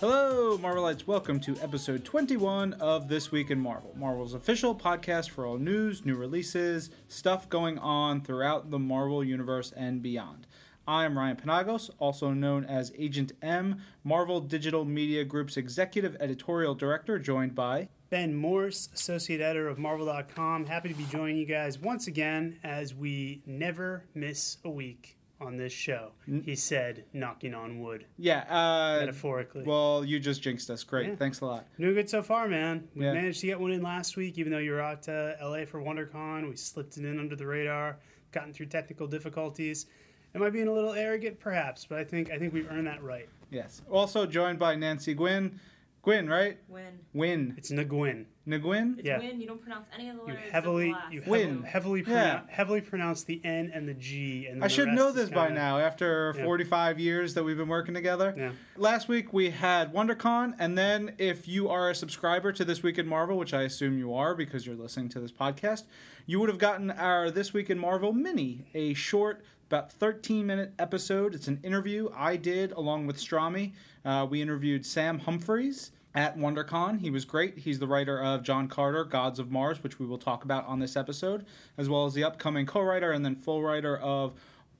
Hello, Marvelites. Welcome to episode 21 of This Week in Marvel, Marvel's official podcast for all news, new releases, stuff going on throughout the Marvel Universe and beyond. I'm Ryan Penagos, also known as Agent M, Marvel Digital Media Group's Executive Editorial Director, joined by Ben Morse, Associate Editor of Marvel.com. Happy to be joining you guys once again as we never miss a week on this show. He said, knocking on wood, Yeah, uh, metaphorically. well, you just jinxed us. Great. Yeah. Thanks a lot. Doing good so far, man. We Yeah. managed to get one in last week, even though you were out to LA for WonderCon. We slipped it in under the radar, gotten through technical difficulties. Am I being a little arrogant? Perhaps, but I think I think we've earned that right. Yes. Also joined by Nancy Gwynn. Gwynn, right? Win. Win. It's Nguyen. Nguyen? It's Yeah. win. You don't pronounce any of the You heavily, the you last. Win. heavily, heavily, Yeah. pronoun- heavily pronounce the N and the G. And I the should know this by kinda- now after Yeah. 45 years that we've been working together. Yeah. Last week we had WonderCon, and then if you are a subscriber to This Week in Marvel, which I assume you are because you're listening to this podcast, you would have gotten our This Week in Marvel mini, a short, about 13 minute episode. It's an interview I did along with Strami. Uh, we interviewed Sam Humphries at WonderCon. He was great. He's the writer of John Carter, Gods of Mars, which we will talk about on this episode, as well as the upcoming co writer and then full writer of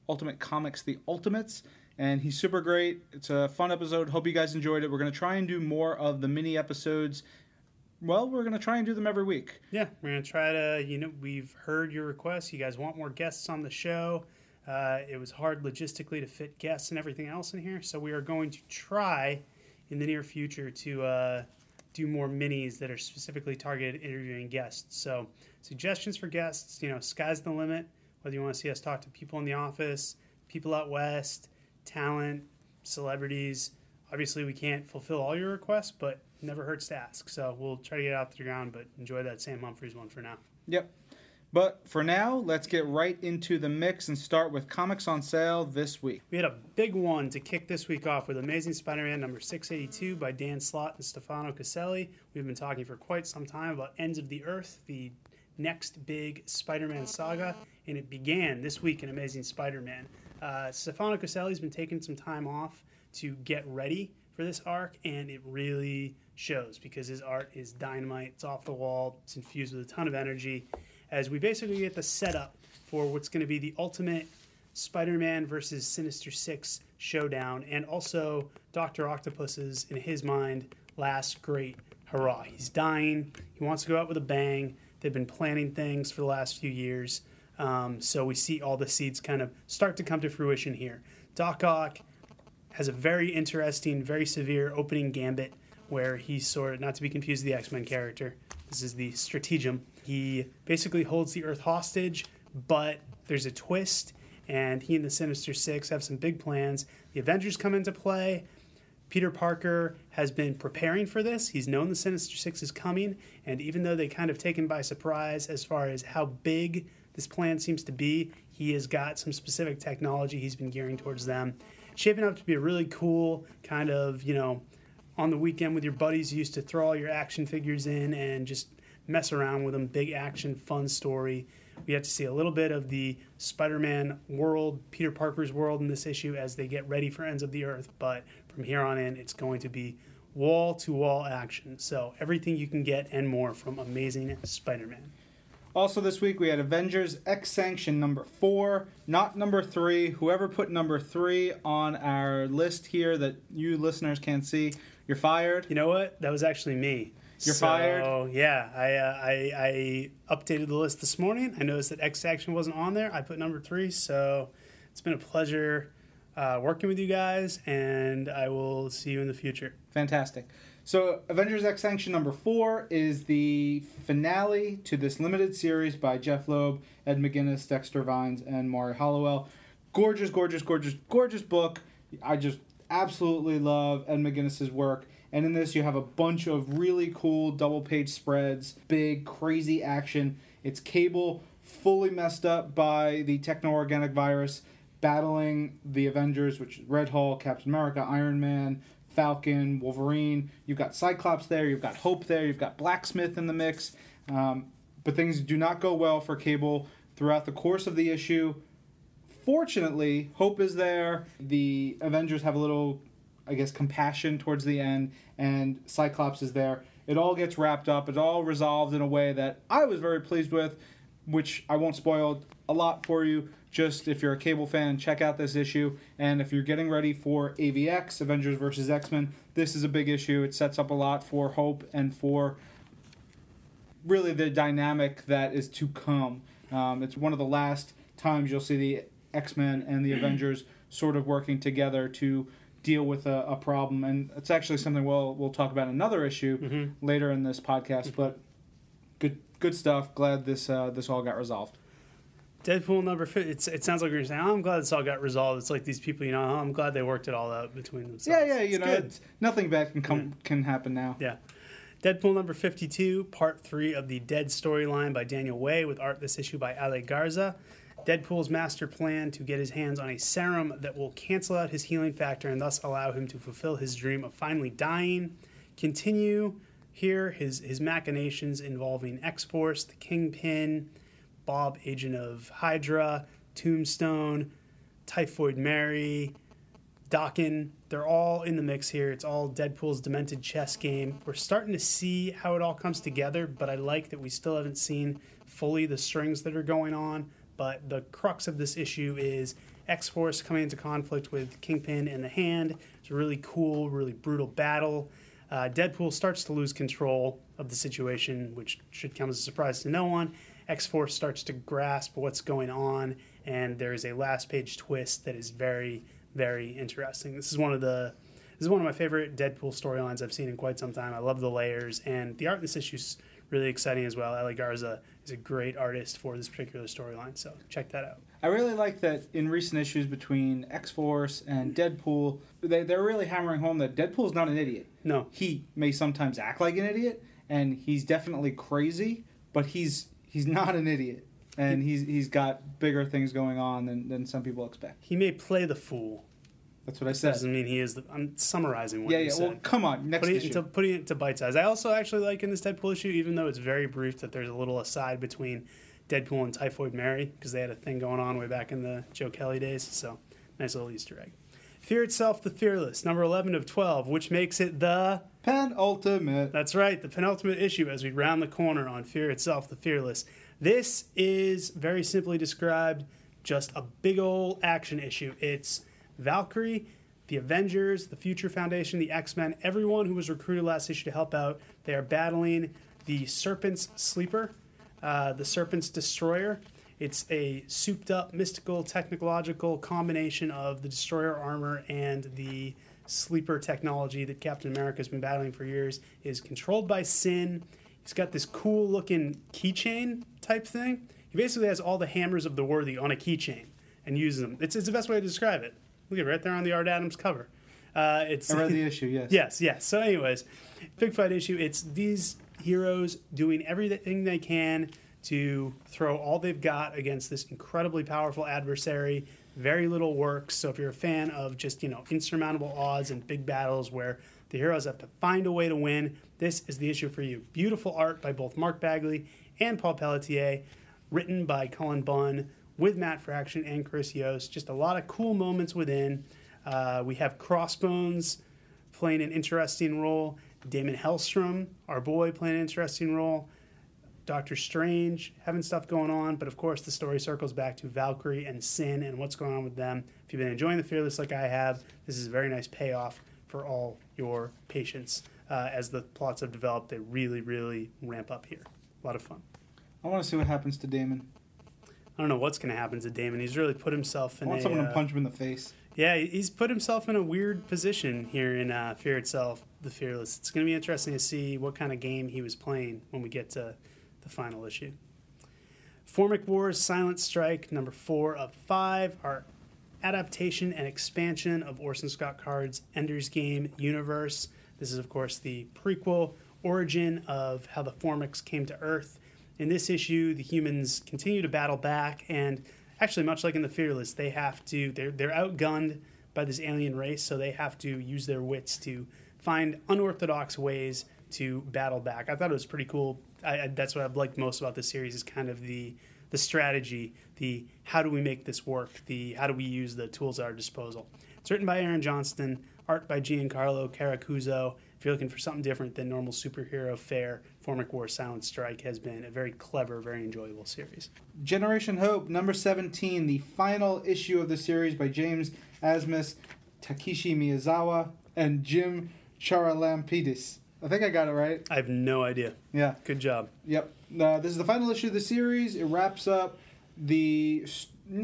Ultimate Comics The Ultimates. And he's super great. It's a fun episode. Hope you guys enjoyed it. We're going to try and do more of the mini episodes. Well, we're going to try and do them every week. Yeah, we're gonna try to. You know, we've heard your requests. You guys want more guests on the show. Uh, it was hard logistically to fit guests and everything else in here, so we are going to try in the near future to uh, do more minis that are specifically targeted interviewing guests. So, suggestions for guests. You know, sky's the limit. Whether you want to see us talk to people in the office, people out west, talent, celebrities. Obviously, we can't fulfill all your requests, but never hurts to ask. So we'll try to get out to the ground, but enjoy that Sam Humphries one for now. Yep. But for now, let's get right into the mix and start with comics on sale this week. We had a big one to kick this week off with Amazing Spider-Man number 682 by Dan Slott and Stefano Caselli. We've been talking for quite some time about Ends of the Earth, the next big Spider-Man saga, and it began this week in Amazing Spider-Man. Uh, Stefano Caselli's been taking some time off to get ready for this arc, and it really shows because his art is dynamite. It's off the wall. It's infused with a ton of energy. As we basically get the setup for what's going to be the ultimate Spider-Man versus Sinister Six showdown, and also Doctor Octopus's, in his mind, last great hurrah. He's dying. He wants to go out with a bang. They've been planning things for the last few years, um, so we see all the seeds kind of start to come to fruition here. Doc Ock has a very interesting, very severe opening gambit where he's sort of not to be confused with the X Men character. This is the stratagem. He basically holds the Earth hostage, but there's a twist, and he and the Sinister Six have some big plans. The Avengers come into play. Peter Parker has been preparing for this. He's known the Sinister Six is coming, and even though they kind of taken by surprise as far as how big this plan seems to be, he has got some specific technology he's been gearing towards them. Shaping up to be a really cool kind of, you know, on the weekend with your buddies, you used to throw all your action figures in and just mess around with them. Big action, fun story. We have to see a little bit of the Spider-Man world, Peter Parker's world in this issue as they get ready for Ends of the Earth. But from here on in, it's going to be wall-to-wall action. So everything you can get and more from Amazing Spider-Man. Also, this week we had Avengers X Sanction number four, not number three. Whoever put number three on our list here that you listeners can't see, you're fired. You know what? That was actually me. You're so, fired? Yeah, I, uh, I I updated the list this morning. I noticed that X Action wasn't on there. I put number three, so it's been a pleasure uh, working with you guys, and I will see you in the future. Fantastic. So, Avengers X Sanction number four is the finale to this limited series by Jeph Loeb, Ed McGuinness, Dexter Vines, and Morry Hollowell. Gorgeous, gorgeous, gorgeous, gorgeous book. I just absolutely love Ed McGuinness's work. And in this, you have a bunch of really cool double page spreads, big, crazy action. It's Cable fully messed up by the techno organic virus, battling the Avengers, which is Red Hulk, Captain America, Iron Man, Falcon, Wolverine. You've got Cyclops there, you've got Hope there, you've got Blaquesmith in the mix. Um, but things do not go well for Cable throughout the course of the issue. Fortunately, Hope is there. The Avengers have a little I guess, compassion towards the end, and Cyclops is there. It all gets wrapped up. It's all resolved in a way that I was very pleased with, which I won't spoil a lot for you. Just if you're a cable fan, check out this issue. And if you're getting ready for AVX, Avengers versus X Men, this is a big issue. It sets up a lot for Hope and for really the dynamic that is to come. Um, it's one of the last times you'll see the X Men and the Avengers sort of working together to deal with a, a, problem, and it's actually something we'll we'll talk about another issue mm-hmm. later in this podcast. Mm-hmm. But good good stuff. Glad this uh, this all got resolved. Deadpool number it's, it sounds like you're saying, oh, I'm glad this all got resolved. It's like these people, you know, oh, I'm glad they worked it all out between themselves. Yeah, yeah, you it's know, nothing bad can come yeah. can happen now. Yeah. Deadpool number 52, part three of the Dead storyline by Daniel Way, with art this issue by Ale Garza. Deadpool's master plan to get his hands on a serum that will cancel out his healing factor and thus allow him to fulfill his dream of finally dying. Continue here his, his machinations involving X Force, the Kingpin, Bob, agent of Hydra, Tombstone, Typhoid Mary, Daken. They're all in the mix here. It's all Deadpool's demented chess game. We're starting to see how it all comes together, but I like that we still haven't seen fully the strings that are going on. But the crux of this issue is X Force coming into conflict with Kingpin and the Hand. It's a really cool, really brutal battle. Uh, Deadpool starts to lose control of the situation, which should come as a surprise to no one. X Force starts to grasp what's going on, and there is a last page twist that is very, very interesting. This is one of the this is one of my favorite Deadpool storylines I've seen in quite some time. I love the layers, and the art in this issue is really exciting as well. Ale Garza is a great artist for this particular storyline, so check that out. I really like that in recent issues between X Force and Deadpool, they, they're really hammering home that Deadpool's not an idiot. No. He may sometimes act like an idiot, and he's definitely crazy, but he's he's not an idiot, and he's he's got bigger things going on than, than some people expect. He may play the fool. That's what I said. Doesn't mean he is. The, I'm summarizing what yeah, you yeah. said. Well, come on, next putting issue. It to, putting it to bite size. I also actually like in this Deadpool issue, even though it's very brief, that there's a little aside between Deadpool and Typhoid Mary because they had a thing going on way back in the Joe Kelly days. So nice little Easter egg. Fear Itself the Fearless, number 11 of 12, which makes it the penultimate. That's right, the penultimate issue as we round the corner on Fear Itself the Fearless. This is very simply described just a big old action issue. It's Valkyrie, the Avengers, the Future Foundation, the X Men, everyone who was recruited last issue to help out. They are battling the Serpent's Sleeper, uh, the Serpent's Destroyer. It's a souped up, mystical, technological combination of the Destroyer armor and the sleeper technology that Captain America has been battling for years. is controlled by Sin. He's got this cool looking keychain type thing. He basically has all the hammers of the worthy on a keychain and uses them. It's, it's the best way to describe it. Look at it right there on the Art Adams cover. Uh, it's I read the issue. Yes. yes. Yes. So, anyways, big fight issue. It's these heroes doing everything they can to throw all they've got against this incredibly powerful adversary. Very little works. So, if you're a fan of just you know insurmountable odds and big battles where the heroes have to find a way to win, this is the issue for you. Beautiful art by both Mark Bagley and Paul Pelletier, written by Cullen Bunn with Matt Fraction and Chris Yost. Just a lot of cool moments within. Uh, we have Crossbones playing an interesting role. Daimon Hellstrom, our boy, playing an interesting role. Doctor Strange having stuff going on, but of course the story circles back to Valkyrie and Sin and what's going on with them. If you've been enjoying the Fearless like I have, this is a very nice payoff for all your patience. Uh, as the plots have developed, they really, really ramp up here. A lot of fun. I want to see what happens to Daimon. I don't know what's going to happen to Daimon. He's really put himself in. I want a, someone uh, to punch him in the face. Yeah, he's put himself in a weird position here in uh, Fear Itself, the Fearless. It's going to be interesting to see what kind of game he was playing when we get to the final issue. Formic Wars Silent Strike, number four of five, our adaptation and expansion of Orson Scott Card's Ender's Game universe. This is, of course, the prequel origin of how the Formics came to Earth. In this issue, the humans continue to battle back, and actually, much like in the Fearless, they have to they're they're outgunned by this alien race, so they have to use their wits to find unorthodox ways to battle back. I thought it was pretty cool. I, I, that's what I've liked most about this series is kind of the the strategy the how do we make this work, the how do we use the tools at our disposal. It's written by Aaron Johnston, art by Giancarlo Caracuzzo. If you're looking for something different than normal superhero fare, Formic War Silent Strike has been a very clever, very enjoyable series. Generation Hope, number 17, the final issue of the series by James Asmus, Takeshi Miyazawa, and Jim Charalampidis. I think I got it right. I have no idea. Yeah. Good job. Yep. Uh, this is the final issue of the series. It wraps up the.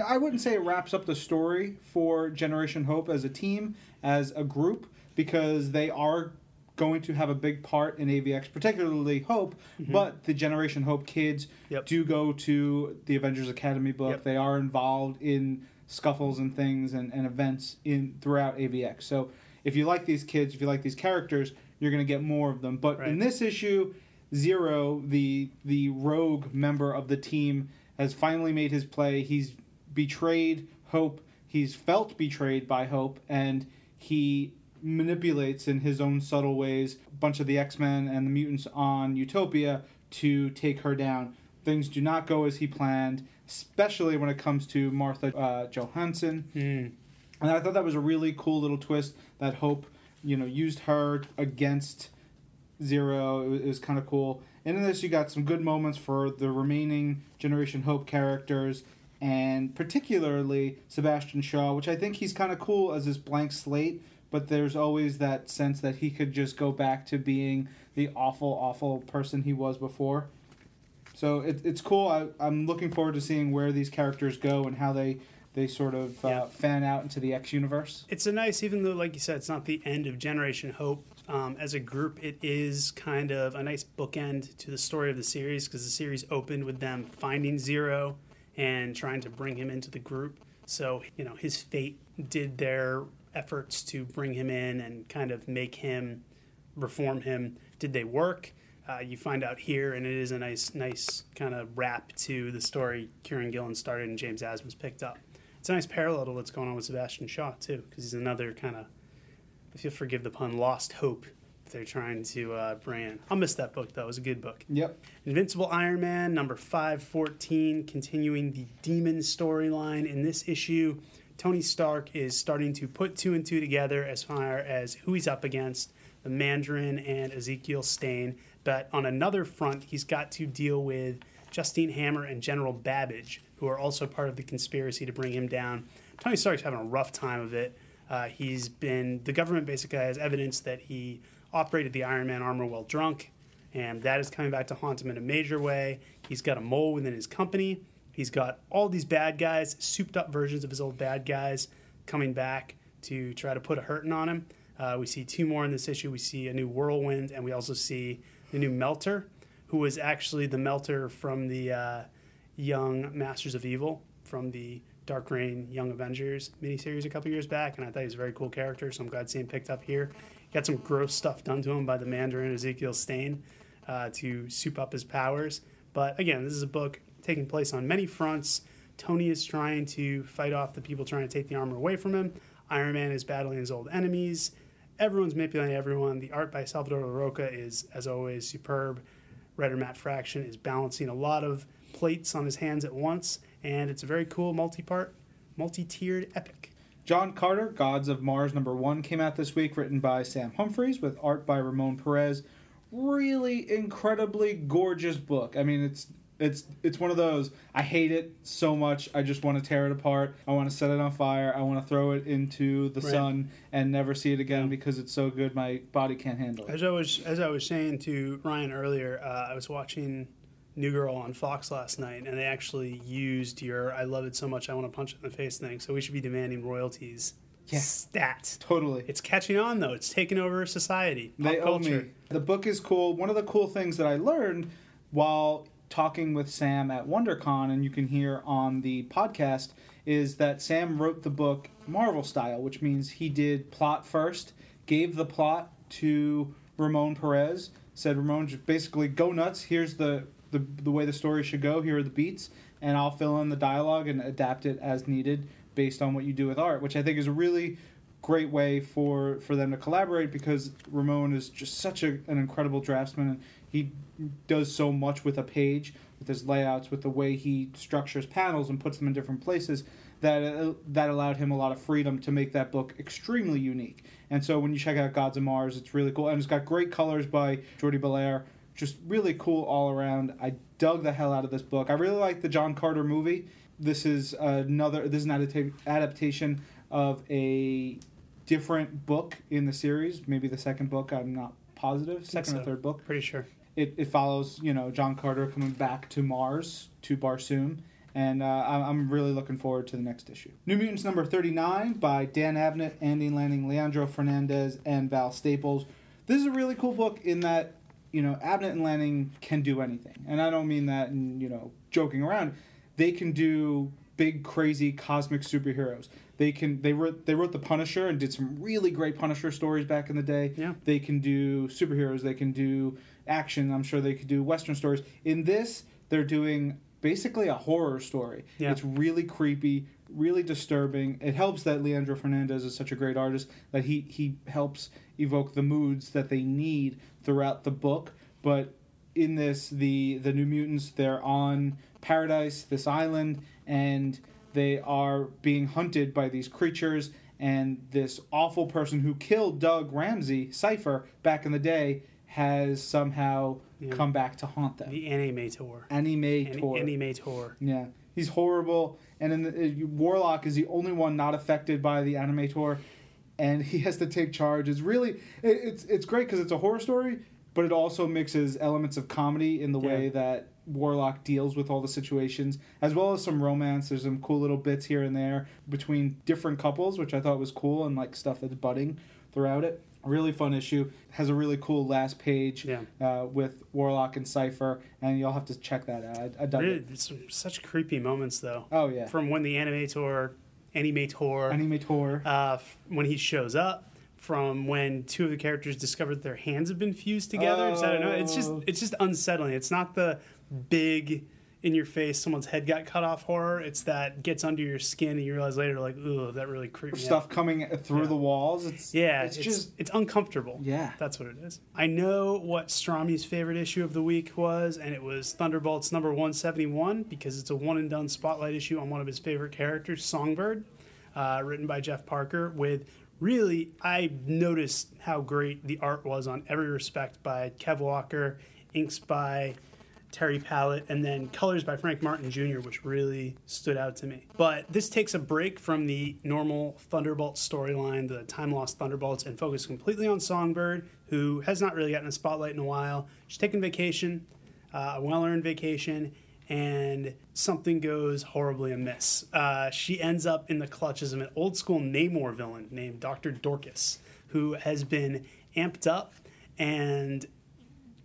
I wouldn't say it wraps up the story for Generation Hope as a team, as a group, because they are going to have a big part in AVX, particularly Hope. Mm-hmm. But the Generation Hope kids Yep. do go to the Avengers Academy book. Yep. They are involved in scuffles and things and, and events in throughout AVX. So if you like these kids, if you like these characters, you're going to get more of them. But in this issue, Zero, the the rogue member of the team, has finally made his play. He's betrayed Hope. He's felt betrayed by Hope, and he manipulates in his own subtle ways a bunch of the X Men and the mutants on Utopia to take her down. Things do not go as he planned, especially when it comes to Martha uh, Johansson. Mm. And I thought that was a really cool little twist that Hope, you know, used her against Zero. It was, it was kind of cool. And in this, you got some good moments for the remaining Generation Hope characters, and particularly Sebastian Shaw, which I think he's kind of cool as this blank slate. But there's always that sense that he could just go back to being the awful, awful person he was before. So it, it's cool. I, I'm looking forward to seeing where these characters go and how they they sort of uh, Yeah. fan out into the X universe. It's a nice, even though, like you said, it's not the end of Generation Hope. Um, as a group, it is kind of a nice bookend to the story of the series because the series opened with them finding Zero and trying to bring him into the group. So, you know, his fate did their efforts to bring him in and kind of make him reform him. Did they work? Uh, you find out here, and it is a nice, nice kind of wrap to the story Kieron Gillen started and James Asmus picked up. It's a nice parallel to what's going on with Sebastian Shaw too, because he's another kind of, if you'll forgive the pun, lost hope they're trying to uh, in. I'll miss that book though; it was a good book. Yep. Invincible Iron Man number five fourteen, continuing the demon storyline in this issue. Tony Stark is starting to put two and two together as far as who he's up against, the Mandarin and Ezekiel Stane. But on another front, he's got to deal with Justine Hammer and General Babbage, who are also part of the conspiracy to bring him down. Tony Stark's having a rough time of it. Uh, he's been the government basically has evidence that he operated the Iron Man armor while drunk, and that is coming back to haunt him in a major way. He's got a mole within his company. He's got all these bad guys, souped up versions of his old bad guys, coming back to try to put a hurting on him. Uh, we see two more in this issue. We see a new Whirlwind, and we also see the new Melter, who was actually the Melter from the uh, Young Masters of Evil from the Dark Reign Young Avengers miniseries a couple years back, and I thought he was a very cool character, so I'm glad to see him picked up here. Got some gross stuff done to him by the Mandarin Ezekiel Stane uh, to soup up his powers. But again, this is a book taking place on many fronts. Tony is trying to fight off the people trying to take the armor away from him. Iron Man is battling his old enemies. Everyone's manipulating everyone. The art by Salvador Roca is, as always, superb. Writer Matt Fraction is balancing a lot of plates on his hands at once, and it's a very cool multi-part, multi-tiered epic. John Carter, Gods of Mars number one, came out this week, written by Sam Humphries with art by Ramon Perez. Really incredibly gorgeous book. I mean, it's it's it's one of those. I hate it so much. I just want to tear it apart. I want to set it on fire. I want to throw it into the Right. sun and never see it again Yeah. because it's so good. My body can't handle it. As I was as I was saying to Ryan earlier, uh, I was watching New Girl on Fox last night, and they actually used your "I love it so much I want to punch it in the face" thing. So we should be demanding royalties. Yeah. Stat. Totally. It's catching on though. It's taking over society. Pop They owe me. The book is cool. One of the cool things that I learned while talking with Sam at WonderCon, and you can hear on the podcast, is that Sam wrote the book Marvel style, which means he did plot first, gave the plot to Ramon Perez, said Ramon basically go nuts. Here's the the, the way the story should go. Here are the beats, and I'll fill in the dialogue and adapt it as needed based on what you do with art, which I think is a really great way for for them to collaborate because Ramon is just such a, an incredible draftsman and he does so much with a page with his layouts, with the way he structures panels and puts them in different places, that uh, that allowed him a lot of freedom to make that book extremely unique. And so when you check out Gods of Mars, it's really cool, and it's got great colors by Jordie Bellaire. Just really cool all around. I dug the hell out of this book. I really like the John Carter movie. This is another. This is an adapta- adaptation of a different book in the series. Maybe the second book. I'm not positive. Second so. or third book. Pretty sure. It, it follows you know John Carter coming back to Mars to Barsoom, and uh, I'm really looking forward to the next issue. New Mutants number 39 by Dan Abnett, Andy Lanning, Leandro Fernandez, and Val Staples. This is a really cool book in that you know Abnett and Lanning can do anything, and I don't mean that in you know joking around. They can do big, crazy, cosmic superheroes. They can. They wrote. They wrote the Punisher and did some really great Punisher stories back in the day. Yeah. They can do superheroes. They can do action. I'm sure they could do Western stories. In this, they're doing basically a horror story. Yeah. It's really creepy, really disturbing. It helps that Leandro Fernandez is such a great artist that he he helps evoke the moods that they need throughout the book. But in this, the the New Mutants they're on Paradise, this island, and they are being hunted by these creatures. And this awful person who killed Doug Ramsey, Cipher, back in the day, has somehow Yeah. come back to haunt them. The Animator. Animator. Ani- Animator. Yeah, he's horrible, and in the, uh, Warlock is the only one not affected by the anime Animator, and he has to take charge. It's really it, it's it's great because it's a horror story, but it also mixes elements of comedy in the way that Warlock deals with all the situations, as well as some romance. There's some cool little bits here and there between different couples, which I thought was cool, and like stuff that's budding throughout it. Really fun issue. Has a really cool last page Yeah. uh, with Warlock and Cipher, and you'll have to check that out. I, I dug Really, it. it's such creepy moments though. Oh yeah. From when the Animator, Animator, Animator. uh, when he shows up, from when two of the characters discover that their hands have been fused together. Just, I don't know. It's just Oh. it's just unsettling. It's not the big in your face someone's head got cut off horror. It's that gets under your skin and you realize later like, ooh, that really creeped me out. stuff coming through Yeah. the walls. It's Yeah, It's, it's, just it's uncomfortable. yeah. That's what it is. I know what Strami's favorite issue of the week was, and it was Thunderbolts number 171 because it's a one and done spotlight issue on one of his favorite characters, Songbird, uh, written by Jeff Parker. With really, I noticed how great the art was on every respect by Kev Walker, inks by Terry Pallot, and then colors by Frank Martin Jr., which really stood out to me. But this takes a break from the normal Thunderbolt storyline, the time lost Thunderbolts, and focus completely on Songbird, who has not really gotten a spotlight in a while. She's taking vacation, uh, a well earned vacation, and something goes horribly amiss. Uh, she ends up in the clutches of an old school Namor villain named Dr. Dorcas, who has been amped up and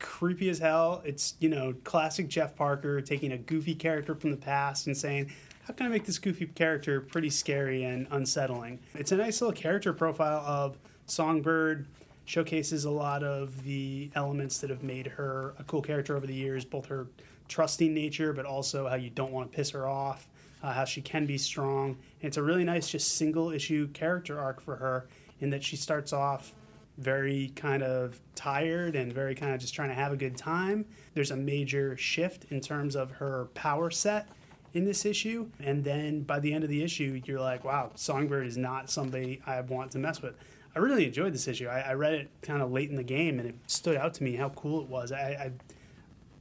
creepy as hell. It's, you know, classic Jeff Parker taking a goofy character from the past and saying, how can I make this goofy character pretty scary and unsettling? It's a nice little character profile of Songbird, showcases a lot of the elements that have made her a cool character over the years, both her trusting nature, but also how you don't want to piss her off, uh, how she can be strong. And it's a really nice, just single issue character arc for her in that she starts off very kind of tired and very kind of just trying to have a good time. There's a major shift in terms of her power set in this issue. And then by the end of the issue, you're like, wow, Songbird is not somebody I want to mess with. I really enjoyed this issue. I, I read it kind of late in the game and it stood out to me how cool it was. I, I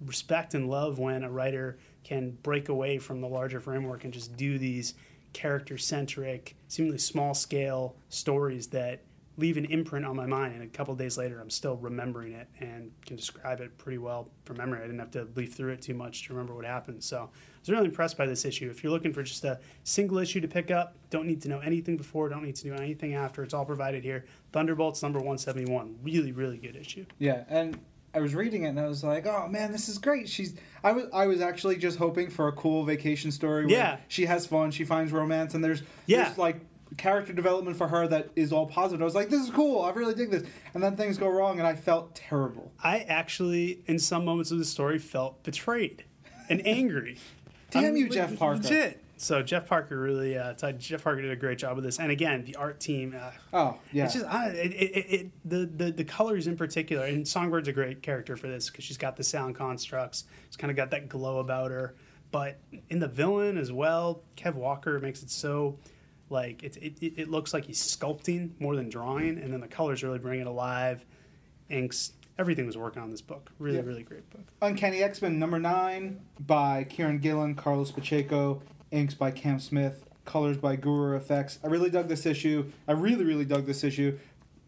respect and love when a writer can break away from the larger framework and just do these character centric, seemingly small scale stories that leave an imprint on my mind. And a couple days later, I'm still remembering it and can describe it pretty well from memory. I didn't have to leaf through it too much to remember what happened. So I was really impressed by this issue. If you're looking for just a single issue to pick up, don't need to know anything before, don't need to do anything after. It's all provided here. Thunderbolts number 171. Really, really good issue. Yeah, and I was reading it and I was like, "Oh man, this is great." She's I was I was actually just hoping for a cool vacation story where Yeah. she has fun, she finds romance and there's Yeah. there's like character development for her that is all positive. I was like, "This is cool. I really dig this." And then things go wrong and I felt terrible. I actually, in some moments of the story, felt betrayed and angry. Damn I'm you, Jeff Parker. Legit. So Jeff Parker really, uh, Jeff Parker did a great job with this, and again, the art team. Uh, Oh yeah, It's just I, it, it, it, it, the, the the colors in particular, and Songbird's a great character for this because she's got the sound constructs. She's kind of got that glow about her. But in the villain as well, Kev Walker makes it so like it, it, it looks like he's sculpting more than drawing, and then the colors really bring it alive. Inks, everything was working on this book. Really, Yeah. really great book. Uncanny X Men number nine by Kieron Gillen, Carlos Pacheco, inks by Cam Smith, colors by Guru-eFX. I really dug this issue. I really, really dug this issue.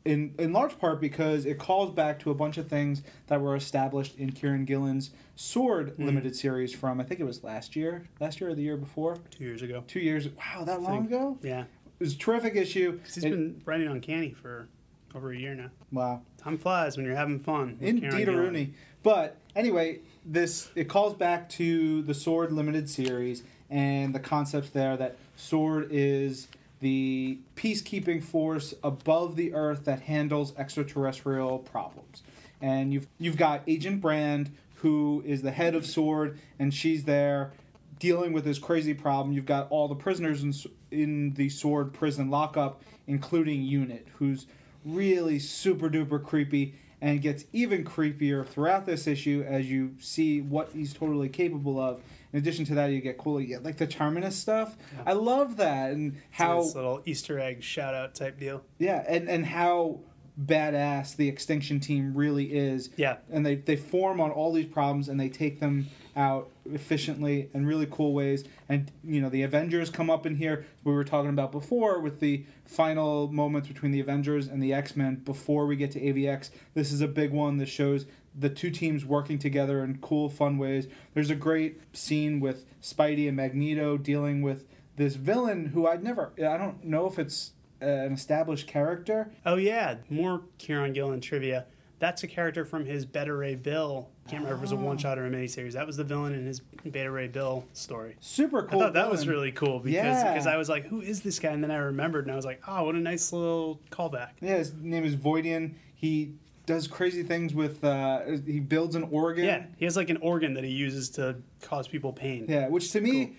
In, in large part because it calls back to a bunch of things that were established in Kieron Gillen's Sword Mm. limited series from I think it was last year, last year or the year before, Two years ago. two years. Wow, that long think. ago. Yeah, It was a terrific issue. he's It- been writing Uncanny for over a year now. wow. Time flies when you're having fun. Indeed. Rooney. But anyway, this it calls back to the Sword limited series and the concepts there that Sword is the peacekeeping force above the earth that handles extraterrestrial problems. And you've you've got Agent Brand, who is the head of Sword, and she's there dealing with this crazy problem. You've got all the prisoners in, in the Sword prison lockup, including Unit, who's really super duper creepy and gets even creepier throughout this issue as you see what he's totally capable of. In addition to that, you get cool, you get like the Terminus stuff. I love that and How this little Easter egg shout out type deal. yeah, and and how badass the extinction team really is. Yeah. And they, they form on all these problems and they take them out efficiently in really cool ways. And you know, the Avengers come up in here we were talking about before with the final moments between the Avengers and the X-Men before we get to AVX. This is a big one that shows the two teams working together in cool fun ways. There's a great scene with Spidey and Magneto dealing with this villain who I'd never I don't know if it's uh, an established character. Oh yeah, more Kieron Gillen trivia. That's a character from his Beta Ray Bill. Can't remember if it was a one shot or a miniseries. That was the villain in his Beta Ray Bill story. Super cool. I thought that was really cool because Yeah. because I was like, who is this guy? And then I remembered and I was like, oh, what a nice little callback. Yeah, his name is Voidian. He does crazy things with. Uh, he builds an organ. Yeah, he has like an organ that he uses to cause people pain. Yeah, which to me,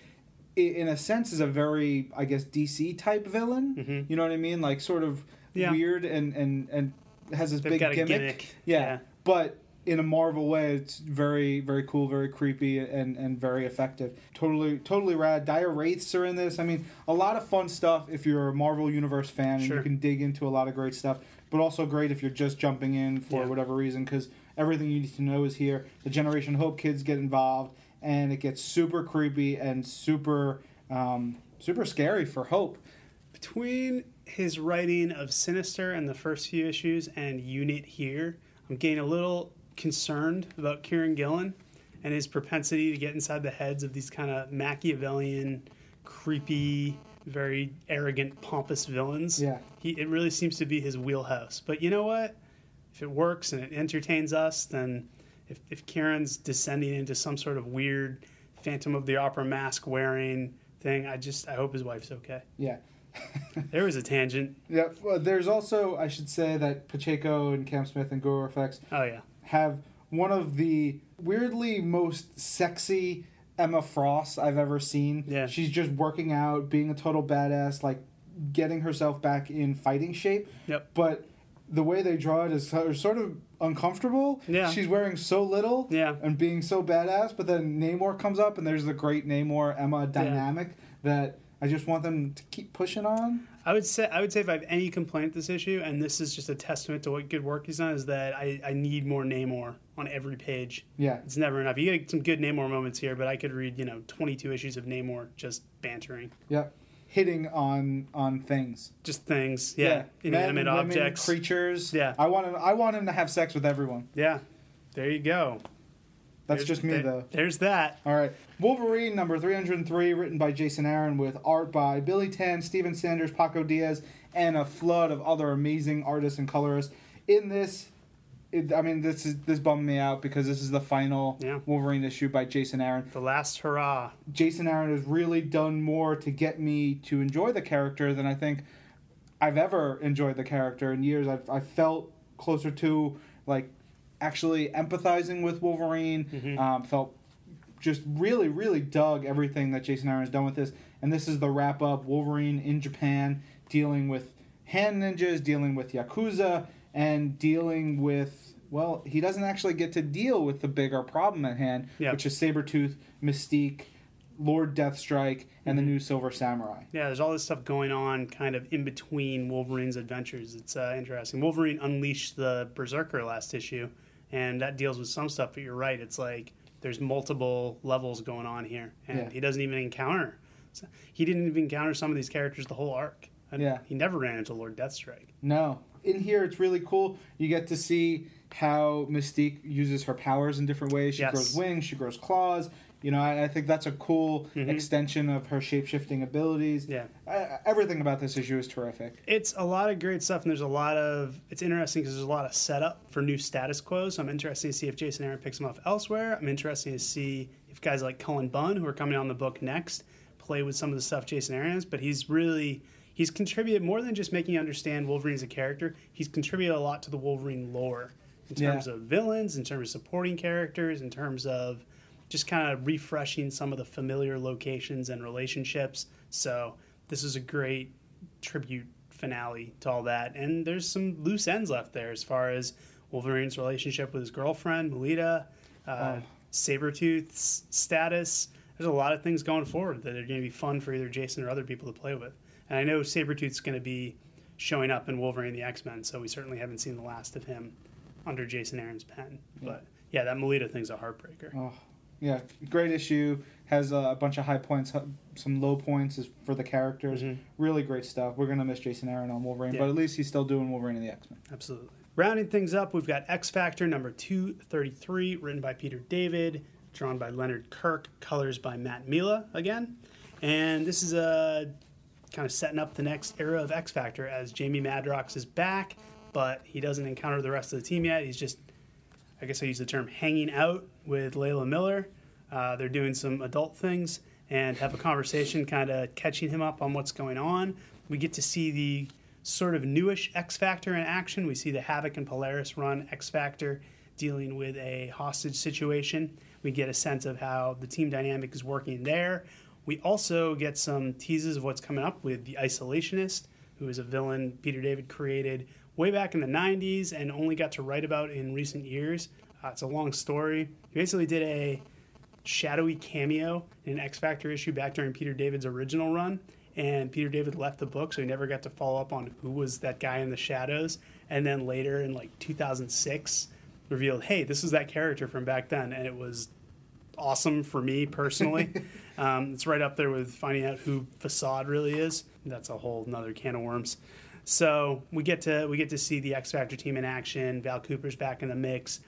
i in a sense, is a very, I guess, DC type villain. Mhm. You know what I mean? Like sort of Yeah. weird and and and has this They've big gimmick. gimmick. Yeah. Yeah. but in a Marvel way, it's very very cool, very creepy, and and very effective. Totally totally rad. Dire Wraiths are in this. I mean, a lot of fun stuff if you're a Marvel Universe fan, and you can dig into a lot of great stuff. But also great if you're just jumping in for Yeah. whatever reason, because everything you need to know is here. The Generation Hope kids get involved, and it gets super creepy and super um, super scary for Hope. Between his writing of Sinister and the first few issues and Unit here, I'm getting a little concerned about Kieron Gillen and his propensity to get inside the heads of these kind of Machiavellian, creepy, very arrogant, pompous villains. Yeah. He, it really seems to be his wheelhouse. But you know what? If it works and it entertains us, then if, if Kieron's descending into some sort of weird Phantom of the Opera mask wearing thing, I just I hope his wife's okay. Yeah. There was a tangent. Yeah, well, there's also I should say that Pacheco and Cam Smith and Guru-eFX Oh yeah, have one of the weirdly most sexy Emma Frost I've ever seen. Yeah. She's just working out, being a total badass, like getting herself back in fighting shape. Yep. But the way they draw it is so- sort of uncomfortable. Yeah. She's wearing so little Yeah. and being so badass, but then Namor comes up and there's the great Namor Emma dynamic that I just want them to keep pushing on. I would say I would say if I have any complaint this issue, and this is just a testament to what good work he's done, is that I, I need more Namor on every page. Yeah. It's never enough. You get some good Namor moments here, but I could read you know 22 issues of Namor just bantering, Yep. Hitting on on things. just things. Yeah, Men, inanimate women, objects. creatures. Yeah. I want him. I want him to have sex with everyone. yeah, there you go. That's There's- just me there- though. There's that. All right. Wolverine number 303, written by Jason Aaron, with art by Billy Tan, Steven Sanders, Paco Diaz, and a flood of other amazing artists and colorists. In this, it, I mean, this is this bummed me out because this is the final Yeah. Wolverine issue by Jason Aaron. The last hurrah. Jason Aaron has really done more to get me to enjoy the character than I think I've ever enjoyed the character in years. I've I felt closer to like actually empathizing with Wolverine. Mhm. Um, felt just really really dug everything that Jason Aaron has done with this, and this is the wrap up Wolverine in Japan dealing with hand ninjas, dealing with yakuza, and dealing with well, he doesn't actually get to deal with the bigger problem at hand, Yeah. which is Sabretooth, Mystique, Lord Deathstrike, and the Mm-hmm. new Silver Samurai. Yeah, there's all this stuff going on kind of in between Wolverine's adventures. It's uh, interesting. Wolverine unleashed the Berserker last issue, and that deals with some stuff, but you're right. It's like there's multiple levels going on here, and Yeah. he doesn't even encounter. He didn't even encounter some of these characters the whole arc. And Yeah. He never ran into Lord Deathstrike. No. In here, it's really cool. You get to see how Mystique uses her powers in different ways. She Yes. grows wings, she grows claws. You know, I, I think that's a cool Mhm. extension of her shape shifting abilities. Yeah. I, everything about this issue is terrific. It's a lot of great stuff, and there's a lot of. It's interesting because there's a lot of setup for new status quo. So I'm interested to see if Jason Aaron picks them off elsewhere. I'm interested to see if guys like Cullen Bunn, who are coming on the book next, play with some of the stuff Jason Aaron has. But he's really he's contributed more than just making you understand Wolverine as a character. He's contributed a lot to the Wolverine lore in Yeah. terms of villains, in terms of supporting characters, in terms of just kind of refreshing some of the familiar locations and relationships. So this is a great tribute finale to all that. And there's some loose ends left there as far as Wolverine's relationship with his girlfriend, Melita, uh, Oh. Sabretooth's status. There's a lot of things going forward that are going to be fun for either Jason or other people to play with. And I know Sabretooth's going to be showing up in Wolverine the X Men, so we certainly haven't seen the last of him under Jason Aaron's pen. But yeah, that Melita thing's a heartbreaker. Oh, yeah, great issue. Has uh, a bunch of high points, some low points is for the characters. Mhm. Really great stuff. We're gonna miss Jason Aaron on Wolverine, Yeah. but at least he's still doing Wolverine and the X Men. Absolutely. Rounding things up, we've got X Factor number 233, written by Peter David, drawn by Leonard Kirk, colors by Matt Milla again. And this is a kind of setting up the next era of X Factor as Jamie Madrox is back, but he doesn't encounter the rest of the team yet. He's just, I guess I use the term, hanging out with Layla Miller. Uh, they're doing some adult things and have a conversation, kind of catching him up on what's going on. We get to see the sort of newish X Factor in action. We see the Havoc and Polaris run X Factor dealing with a hostage situation. We get a sense of how the team dynamic is working there. We also get some teases of what's coming up with the Isolationist, who is a villain Peter David created way back in the 90s and only got to write about in recent years. Uh, it's a long story. He basically did a shadowy cameo in an X Factor issue back during Peter David's original run. And Peter David left the book, so he never got to follow up on who was that guy in the shadows. And then later in like 2006, revealed, hey, this is that character from back then. And it was awesome for me personally. um, it's right up there with finding out who Facade really is. That's a whole nother can of worms. So we get to we get to see the X Factor team in action. Val Cooper's back in the mix.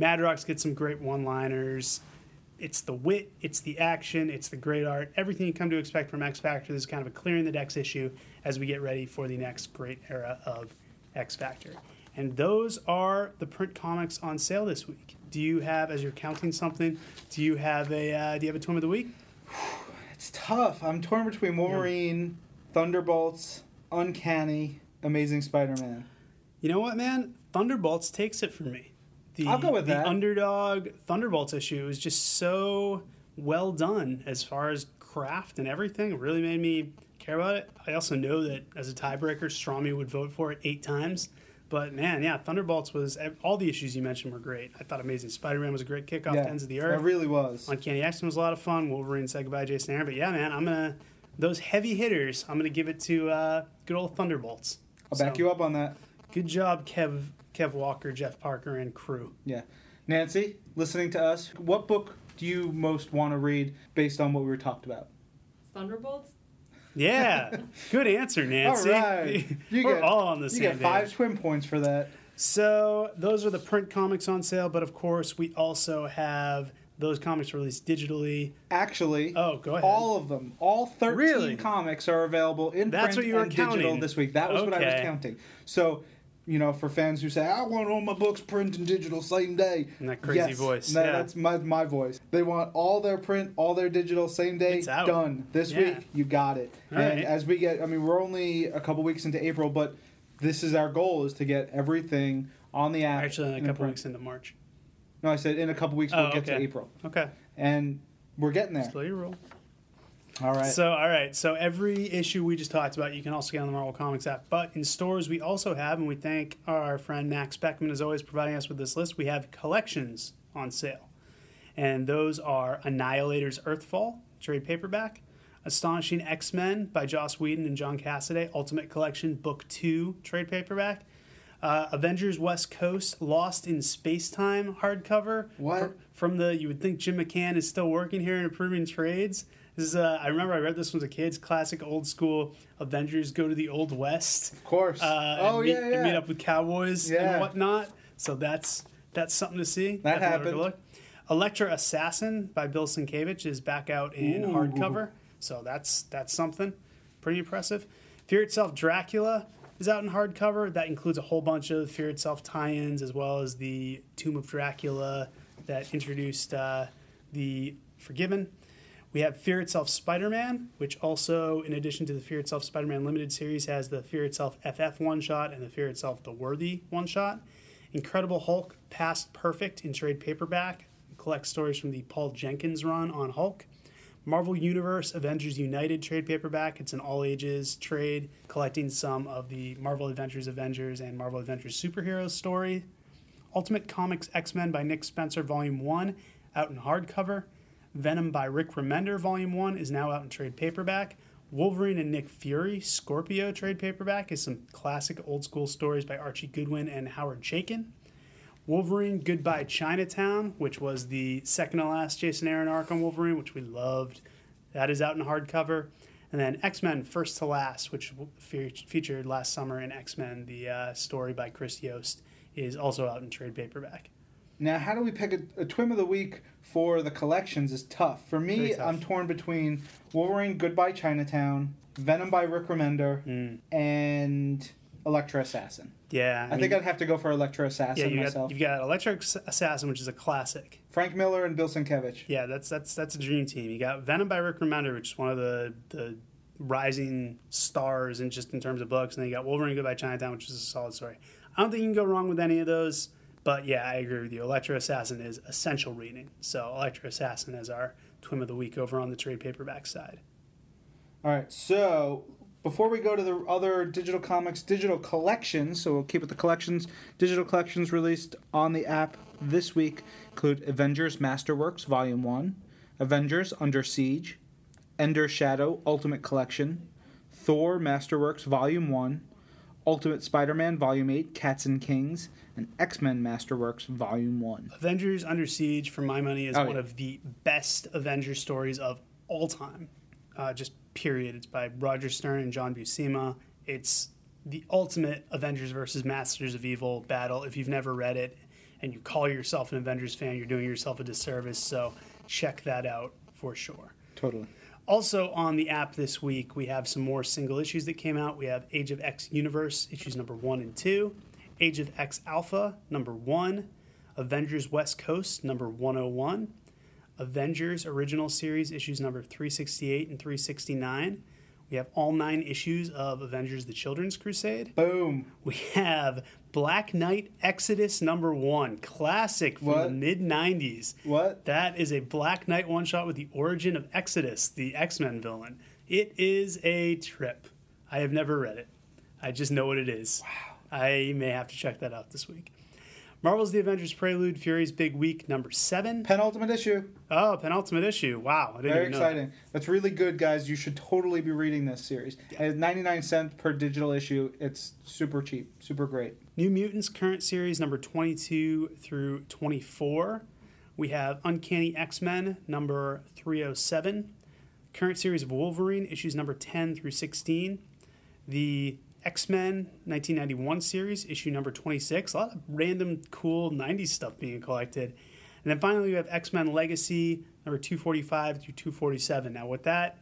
Madrox gets some great one-liners. It's the wit, it's the action, it's the great art, everything you come to expect from X Factor. This is kind of a clearing the decks issue as we get ready for the next great era of X Factor. And those are the print comics on sale this week. Do you have, as you're counting something, do you have a uh, do you have a twin of the week? It's tough. I'm torn between Wolverine, Thunderbolts, Uncanny, Amazing Spider-Man. You know what, man? Thunderbolts takes it for me. The, I'll go with the that. underdog Thunderbolts issue is just so well done as far as craft and everything. It really made me care about it. I also know that as a tiebreaker, Strami would vote for it eight times. But man, yeah, Thunderbolts was all the issues you mentioned were great. I thought Amazing Spider-Man was a great kickoff yeah, to Ends of the Earth. it really was. Uncanny X Men was a lot of fun. Wolverine said goodbye Jason Aaron. But yeah, man, I'm gonna those heavy hitters. I'm gonna give it to uh, good old Thunderbolts. I'll back So, you up on that. Good job, Kev, Kev Walker, Jeff Parker, and crew. Yeah. Nancy, listening to us, what book do you most want to read based on what we were talked about? Thunderbolts? Yeah, good answer, Nancy. All right. You We're get- all on the You same get five page. twin points for that. So those are the print comics on sale, but of course we also have those comics released digitally. Actually, Oh, go ahead. all of them, all 13 Really? comics are available in That's print what you were and digital this week. That was what I was counting. So, you know, for fans who say, I want all my books print and digital same day. And that crazy Yes, voice, that- yeah. That's my, my voice. They want all their print, all their digital same day. It's out. Done. This Yeah. week, you got it. All and right. as we get, I mean, we're only a couple weeks into April, but this is our goal is to get everything on the app. Actually, a couple print. weeks into March. No, I said in a couple weeks we'll Oh, get to okay. April. Okay, And we're getting there. slow your roll. All right. So, all right. So, every issue we just talked about, you can also get on the Marvel Comics app. But in stores, we also have, and we thank our friend Max Beckman as always providing us with this list. We have collections on sale, and those are Annihilator's Earthfall trade paperback, Astonishing X Men by Joss Whedon and John Cassaday Ultimate Collection Book Two trade paperback, uh, Avengers West Coast Lost in Space Time hardcover. What? fr- from the you would think Jim McCann is still working here and approving trades. This is uh, I remember I read this when I was a kid. It's classic old school Avengers go to the old west. of course. Uh, oh and meet, yeah, and meet up with cowboys Yeah. and whatnot. So that's that's something to see. That Definitely happened. Look. Elektra Assassin by Bill Sienkiewicz is back out in Ooh. hardcover. So that's that's something pretty impressive. Fear Itself Dracula is out in hardcover. That includes a whole bunch of Fear Itself tie-ins as well as the Tomb of Dracula that introduced uh, the Forgiven. We have Fear Itself Spider Man, which also, in addition to the Fear Itself Spider Man limited series, has the Fear Itself FF one shot and the Fear Itself The Worthy one shot. Incredible Hulk Past Perfect in trade paperback. collects stories from the Paul Jenkins run on Hulk. Marvel Universe Avengers United trade paperback. It's an all ages trade collecting some of the Marvel Adventures Avengers and Marvel Adventures Superheroes story. Ultimate Comics X Men by Nick Spencer, Volume 1, out in hardcover. Venom by Rick Remender, Volume 1, is now out in trade paperback. Wolverine and Nick Fury, Scorpio trade paperback, is some classic old school stories by Archie Goodwin and Howard Chaykin. Wolverine Goodbye Chinatown, which was the second to last Jason Aaron arc on Wolverine, which we loved. That is out in hardcover. And then X Men First to Last, which fe- featured last summer in X Men, the uh, story by Chris Yost, is also out in trade paperback. Now, how do we pick a, a twim of the week for the collections is tough. For me, tough. I'm torn between Wolverine Goodbye Chinatown, Venom by Rick Remender, Mm. and Elektra Assassin. Yeah, I, think I'd have to go for Electra yeah, Assassin you got, myself. you've got Electric Assassin, which is a classic. Frank Miller and Bill Sienkiewicz. Yeah, that's that's that's a dream team. You got Venom by Rick Remender, which is one of the the rising stars in just in terms of books, and then you got Wolverine Goodbye Chinatown, which is a solid story. I don't think you can go wrong with any of those. But yeah, I agree with you. Elektra Assassin is essential reading. So Elektra Assassin is our TWiM of the week over on the trade paperback side. All right, so before we go to the other digital comics, digital collections, so we'll keep with the collections. Digital collections released on the app this week include Avengers Masterworks Volume 1, Avengers Under Siege, Ender Shadow Ultimate Collection, Thor Masterworks Volume 1, Ultimate Spider Man Volume 8 Cats and Kings, and X Men Masterworks Volume 1. Avengers Under Siege, for my money, is Oh, one yeah. of the best Avengers stories of all time. Uh, just period. It's by Roger Stern and John Buscema. It's the ultimate Avengers versus Masters of Evil battle. If you've never read it and you call yourself an Avengers fan, you're doing yourself a disservice. So check that out for sure. Totally. Also on the app this week, we have some more single issues that came out. We have Age of X Universe issues number one and two, Age of X Alpha number one, Avengers West Coast number 101, Avengers Original Series issues number 368 and 369. We have all nine issues of Avengers the Children's Crusade. Boom. We have Black Knight Exodus number one, classic from the mid 90s. What? That is a Black Knight one shot with the origin of Exodus, the X Men villain. It is a trip. I have never read it. I just know what it is. Wow. I may have to check that out this week. Marvel's The Avengers Prelude, Fury's Big Week, number seven. Penultimate issue. Oh, penultimate issue. Wow. I didn't Very even know that. exciting. That's really good, guys. You should totally be reading this series. At 99 cents per digital issue, it's super cheap, super great. New Mutants current series number 22 through 24. We have Uncanny X Men number 307. Current series of Wolverine issues number 10 through 16. The X Men 1991 series issue number 26. A lot of random cool 90s stuff being collected. And then finally, we have X Men Legacy number 245 through 247. Now, with that,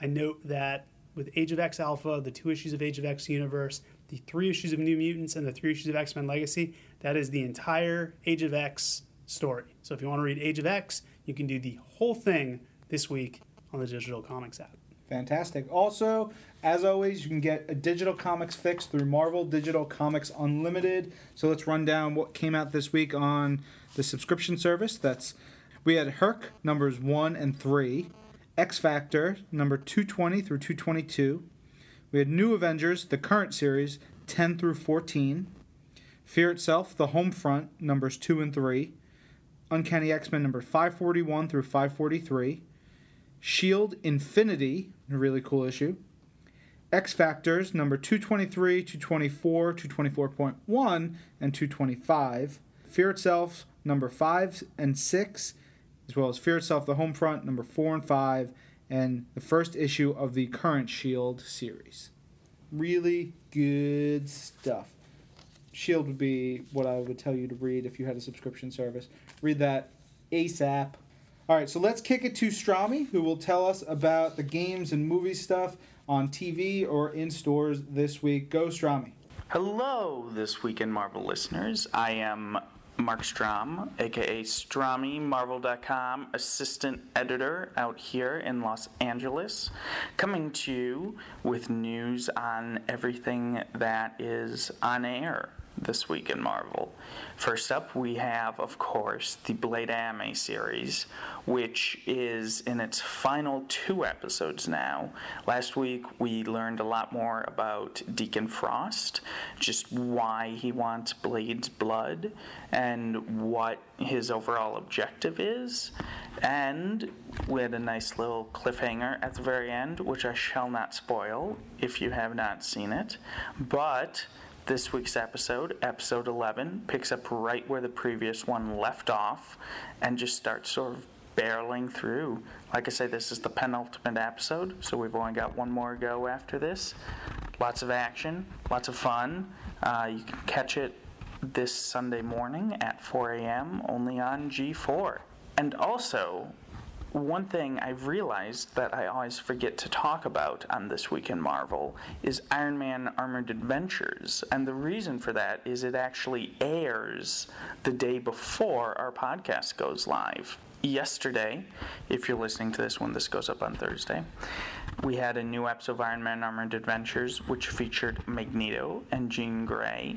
I note that with Age of X Alpha, the two issues of Age of X Universe, the three issues of New Mutants, and the three issues of X Men Legacy, that is the entire Age of X story. So if you want to read Age of X, you can do the whole thing this week on the Digital Comics app. Fantastic. Also, as always, you can get a digital comics fix through Marvel Digital Comics Unlimited. So let's run down what came out this week on the subscription service. That's we had Herc numbers one and three, X Factor number 220 through 222. We had New Avengers, the current series, 10 through 14. Fear Itself, the home front, numbers 2 and 3. Uncanny X Men number 541 through 543. Shield Infinity, really cool issue. X Factors number 223, 224, 224.1, and 225. Fear Itself number 5 and 6, as well as Fear Itself, the home front, number 4 and 5, and the first issue of the current Shield series. Really good stuff. Shield would be what I would tell you to read if you had a subscription service. Read that ASAP. All right, so let's kick it to Strami, who will tell us about the games and movie stuff on TV or in stores this week. Go, Strami. Hello, this week in Marvel listeners. I am Marc Strom, aka Strami, Marvel.com, assistant editor out here in Los Angeles, coming to you with news on everything that is on air this week in Marvel. First up, we have, of course, the Blade Anime series, which is in its final two episodes now. Last week, we learned a lot more about Deacon Frost, just why he wants Blade's blood, and what his overall objective is. And we had a nice little cliffhanger at the very end, which I shall not spoil if you have not seen it. But this week's episode, episode 11, picks up right where the previous one left off and just starts sort of barreling through. Like I say, this is the penultimate episode, so we've only got one more go after this. Lots of action, lots of fun. Uh, you can catch it this Sunday morning at 4 a.m. only on G4. And also, one thing I've realized that I always forget to talk about on This Week in Marvel is Iron Man Armored Adventures. And the reason for that is it actually airs the day before our podcast goes live. Yesterday, if you're listening to this when this goes up on Thursday, we had a new episode of Iron Man Armored Adventures, which featured Magneto and Jean Grey.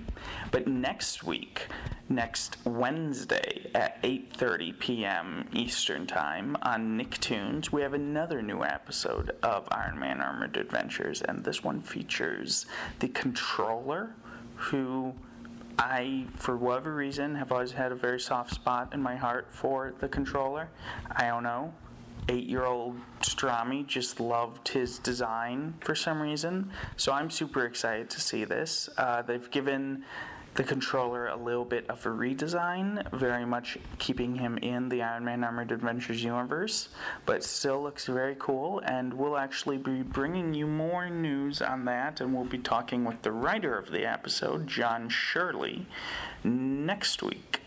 But next week, next Wednesday at 8:30 p.m. Eastern Time on Nicktoons, we have another new episode of Iron Man Armored Adventures, and this one features the Controller, who I, for whatever reason, have always had a very soft spot in my heart for the controller. I don't know. Eight year old Strami just loved his design for some reason. So I'm super excited to see this. Uh, they've given the controller a little bit of a redesign, very much keeping him in the Iron Man Armored Adventures universe, but still looks very cool. And we'll actually be bringing you more news on that, and we'll be talking with the writer of the episode, John Shirley, next week.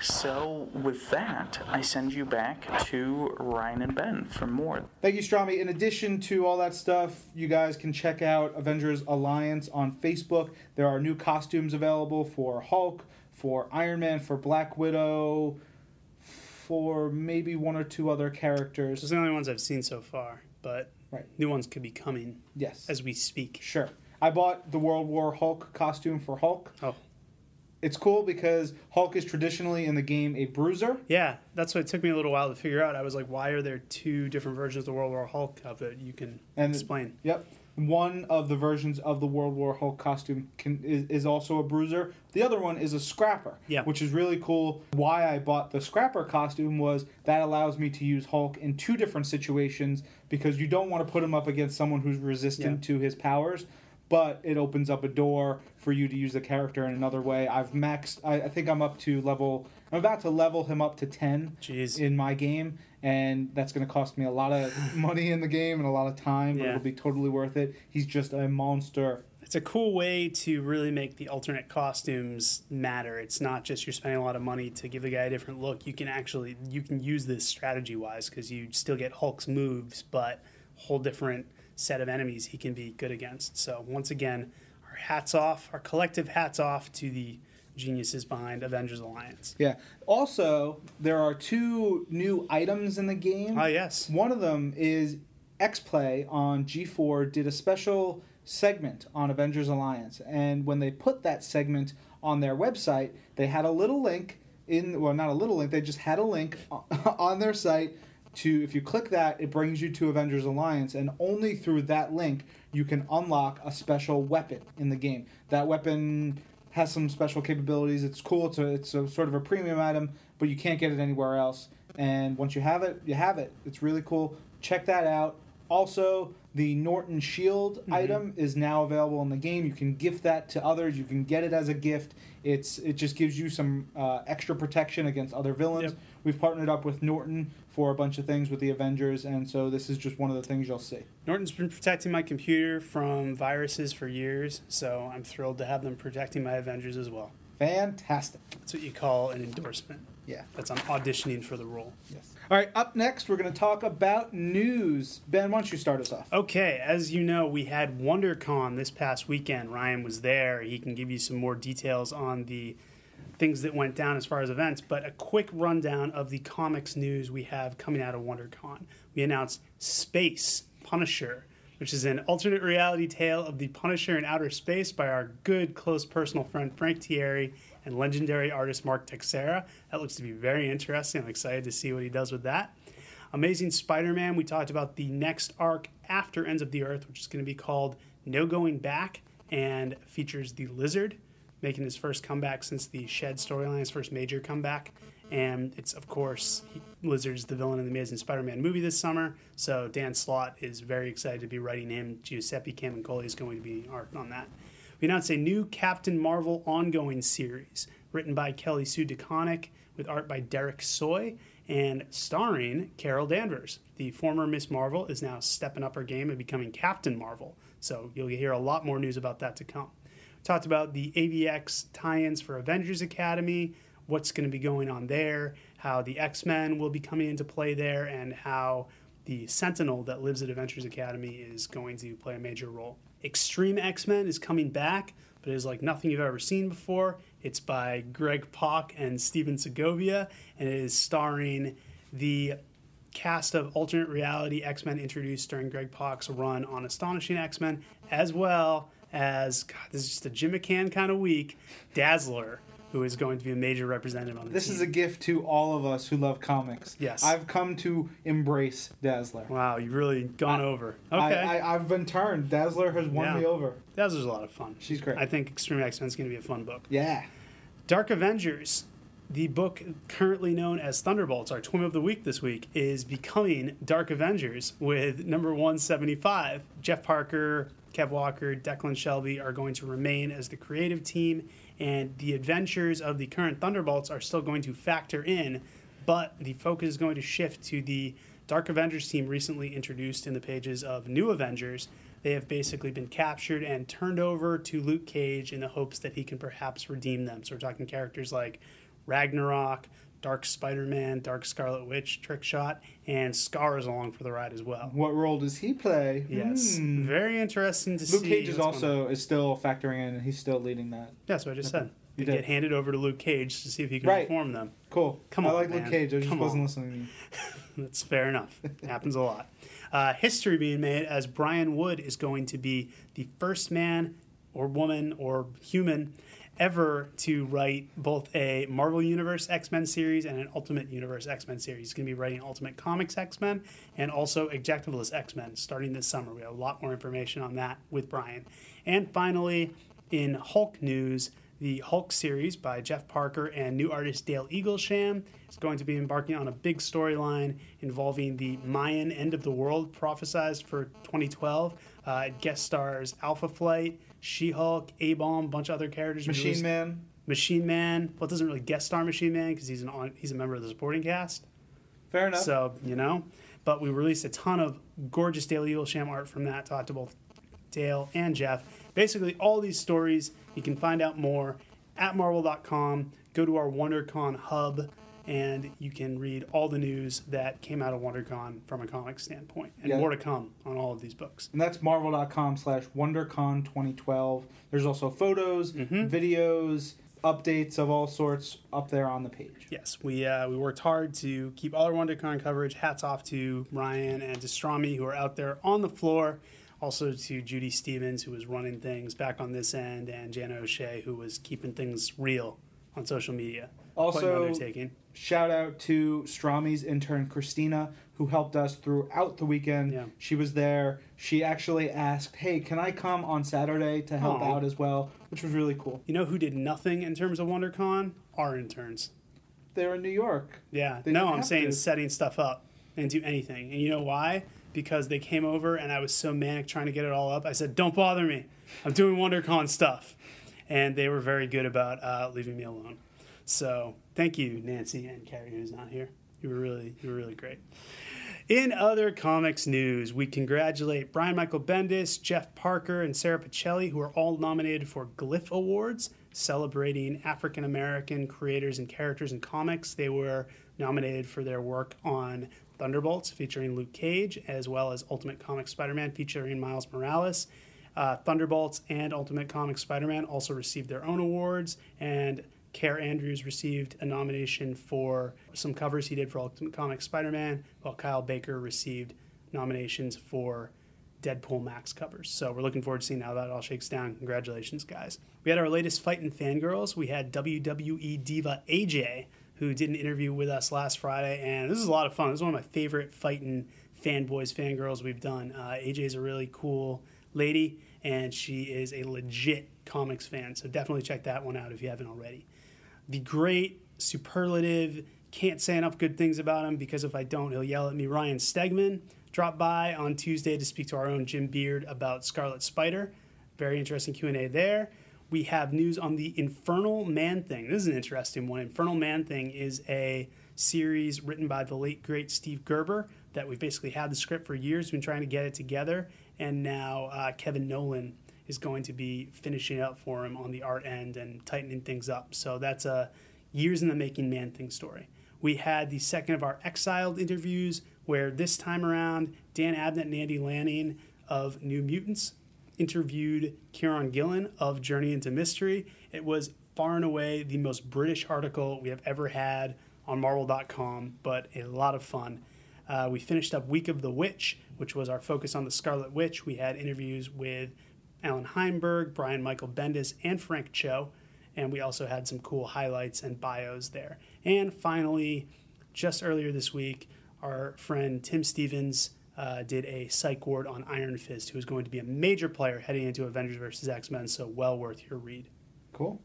So, with that, I send you back to Ryan and Ben for more. Thank you, Strami. In addition to all that stuff, you guys can check out Avengers Alliance on Facebook. There are new costumes available for Hulk, for Iron Man, for Black Widow, for maybe one or two other characters. Those are the only ones I've seen so far, but Right. new ones could be coming Yes. as we speak. Sure. I bought the World War Hulk costume for Hulk. Oh, It's cool because Hulk is traditionally in the game a bruiser. yeah, that's what it took me a little while to figure out. I was like, why are there two different versions of the World War Hulk of it? You can And- explain. Yep. One of the versions of the World War Hulk costume can, is, is also a bruiser. The other one is a scrapper, Yeah. which is really cool. Why I bought the scrapper costume was that allows me to use Hulk in two different situations because you don't want to put him up against someone who's resistant to his powers, but it opens up a door for you to use the character in another way. I've maxed, I, I think I'm up to level, I'm about to level him up to 10 Jeez. in my game, and that's going to cost me a lot of money in the game and a lot of time, but Yeah. it'll be totally worth it. He's just a monster. It's a cool way to really make the alternate costumes matter. It's not just you're spending a lot of money to give the guy a different look. You can actually you can use this strategy wise because you still get Hulk's moves, but whole different set of enemies he can be good against. So once again, our hats off, our collective hats off to the geniuses behind Avengers Alliance. Yeah. Also, there are two new items in the game. Ah, yes. One of them is XPlay on G4 did a special segment on Avengers Alliance, and when they put that segment on their website, they had a little link in well, not a little link. They just had a link on their site to if you click that, it brings you to Avengers Alliance, and only through that link you can unlock a special weapon in the game. That weapon has some special capabilities. It's cool. It's a, it's a sort of a premium item, but you can't get it anywhere else. And once you have it, you have it. It's really cool. Check that out. Also, the Norton Shield item is now available in the game. You can gift that to others. You can get it as a gift. It's it just gives you some uh, extra protection against other villains. Yep. We've partnered up with Norton for a bunch of things with the Avengers, and so this is just one of the things you'll see. Norton's been protecting my computer from viruses for years, so I'm thrilled to have them protecting my Avengers as well. Fantastic. That's what you call an endorsement. Yeah. That's I'm auditioning for the role. Yes. All right. Up next, we're going to talk about news. Ben, why don't you start us off? Okay, as you know, we had WonderCon this past weekend. Ryan was there. He can give you some more details on the things that went down as far as events, but a quick rundown of the comics news we have coming out of WonderCon. We announced Space Punisher, which is an alternate reality tale of the Punisher in outer space by our good, close personal friend Frank Tieri and legendary artist Mark Texeira. That looks to be very interesting. I'm excited to see what he does with that. Amazing Spider Man, we talked about the next arc after Ends of the Earth, which is going to be called No Going Back and features the Lizard making his first comeback since the Shed storyline, his first major comeback. And it's, of course, Lizard's the villain in the Amazing Spider Man movie this summer. So Dan Slott is very excited to be writing him. Giuseppe Camuncoli is going to be art on that. We announced a new Captain Marvel ongoing series written by Kelly Sue DeConnick with art by Dexter Soy and starring Carol Danvers. The former Miss Marvel is now stepping up her game and becoming Captain Marvel. So you'll hear a lot more news about that to come. Talked about the AVX tie ins for Avengers Academy, what's going to be going on there, how the X Men will be coming into play there, and how the Sentinel that lives at Avengers Academy is going to play a major role. Extreme X Men is coming back, but it is like nothing you've ever seen before. It's by Greg Pak and Stephen Segovia, and it is starring the cast of alternate reality X Men introduced during Greg Pak's run on Astonishing X Men, as well as, God, this is just a Jim McCann kind of week, Dazzler, who is going to be a major representative on the This team. is a gift to all of us who love comics. Yes. I've come to embrace Dazzler. Wow, you've really gone over. Okay. I, I, I've been turned. Dazzler has won Yeah. me over. Dazzler's a lot of fun. She's great. I think Extreme X Men is going to be a fun book. Yeah. Dark Avengers, the book currently known as Thunderbolts, our TWiM of the week this week, is becoming Dark Avengers with number 175. Jeff Parker, Kev Walker, Declan Shalvey are going to remain as the creative team, and the adventures of the current Thunderbolts are still going to factor in, but the focus is going to shift to the Dark Avengers team recently introduced in the pages of New Avengers. They have basically been captured and turned over to Luke Cage in the hopes that he can perhaps redeem them. So we're talking characters like Ragnarok, Dark Spider Man, Dark Scarlet Witch, Trickshot, and Skaar is along for the ride as well. What role does he play? Yes, Hmm. very interesting to Luke see. Luke Cage is what's going on. also is still factoring in, and he's still leading that. That's what I just said. You did. get handed over to Luke Cage to see if he can Right. reform them. Cool. Come on, I like man. Luke Cage. I just Come wasn't on. listening to you. That's fair enough. It happens a lot. Uh, history being made as Brian Wood is going to be the first man or woman or human ever to write both a Marvel Universe X Men series and an Ultimate Universe X Men series. He's going to be writing Ultimate Comics X Men and also Adjectiveless X Men starting this summer. We have a lot more information on that with Brian. And finally, in Hulk news, the Hulk series by Jeff Parker and new artist Dale Eaglesham is going to be embarking on a big storyline involving the Mayan end of the world prophesized for 2012. Uh, guest stars Alpha Flight, She Hulk, A Bomb, a bunch of other characters. Machine released- Man. Machine Man. Well, it doesn't really guest star Machine Man because he's an on, he's a member of the supporting cast. Fair enough. So, you know, but we released a ton of gorgeous Dale Eaglesham art from that, talked to both Dale and Jeff. Basically, all these stories, you can find out more at marvel.com. Go to our WonderCon hub, and you can read all the news that came out of WonderCon from a comic standpoint, and Yeah. more to come on all of these books. And that's marvel.com slash WonderCon 2012. There's also photos, videos, updates of all sorts up there on the page. Yes, we uh, we worked hard to keep all our WonderCon coverage. Hats off to Ryan and Destrami who are out there on the floor. Also to Judy Stevens who was running things back on this end, and Jana O'Shea who was keeping things real on social media. Quite an Also, undertaking. Shout out to Strami's intern Christina, who helped us throughout the weekend. Yeah. She was there. She actually asked, "Hey, can I come on Saturday to help Aw. out as well?" Which was really cool. You know who did nothing in terms of WonderCon? Our interns. They're in New York. Yeah. They no, I'm saying to. setting stuff up and do anything. And you know why? Because they came over and I was so manic trying to get it all up. I said, "Don't bother me. I'm doing WonderCon stuff," and they were very good about uh, leaving me alone. So thank you, Nancy and Carrie, who's not here. You were really, you were really great. In other comics news, we congratulate Brian Michael Bendis, Jeff Parker, and Sara Pichelli, who are all nominated for Glyph Awards, celebrating African American creators and characters in comics. They were nominated for their work on Thunderbolts, featuring Luke Cage, as well as Ultimate Comic Spider Man, featuring Miles Morales. Uh, Thunderbolts and Ultimate Comic Spider Man also received their own awards, and Kaare Andrews received a nomination for some covers he did for Ultimate Comic Spider Man, while Kyle Baker received nominations for Deadpool Max covers. So we're looking forward to seeing how that all shakes down. Congratulations, guys. We had our latest fight in fangirls. We had WWE Diva AJ, who did an interview with us last Friday, and this is a lot of fun. This is one of my favorite fighting fanboys, fangirls we've done. Uh, AJ is a really cool lady, and she is a legit comics fan. So definitely check that one out if you haven't already the great superlative can't say enough good things about him because if I don't, he'll yell at me. Ryan Stegman dropped by on Tuesday to speak to our own Jim Beard about Scarlet Spider. Very interesting Q and A there. We have news on the Infernal Man Thing. This is an interesting one. Infernal Man Thing is a series written by the late great Steve Gerber that we've basically had the script for years, been trying to get it together, and now uh, Kevin Nowlan is going to be finishing up for him on the art end and tightening things up. So that's a years in the making Man Thing story. We had the second of our Exiled interviews, where this time around, Dan Abnett and Andy Lanning of New Mutants interviewed Kieron Gillen of Journey into Mystery. It was far and away the most British article we have ever had on Marvel.com, but a lot of fun. Uh, we finished up Week of the Witch, which was our focus on the Scarlet Witch. We had interviews with Allan Heinberg, Brian Michael Bendis, and Frank Cho. And we also had some cool highlights and bios there. And finally, just earlier this week, our friend Tim Stevens uh, did a psych ward on Iron Fist, who is going to be a major player heading into Avengers vs. X Men, so well worth your read. Cool.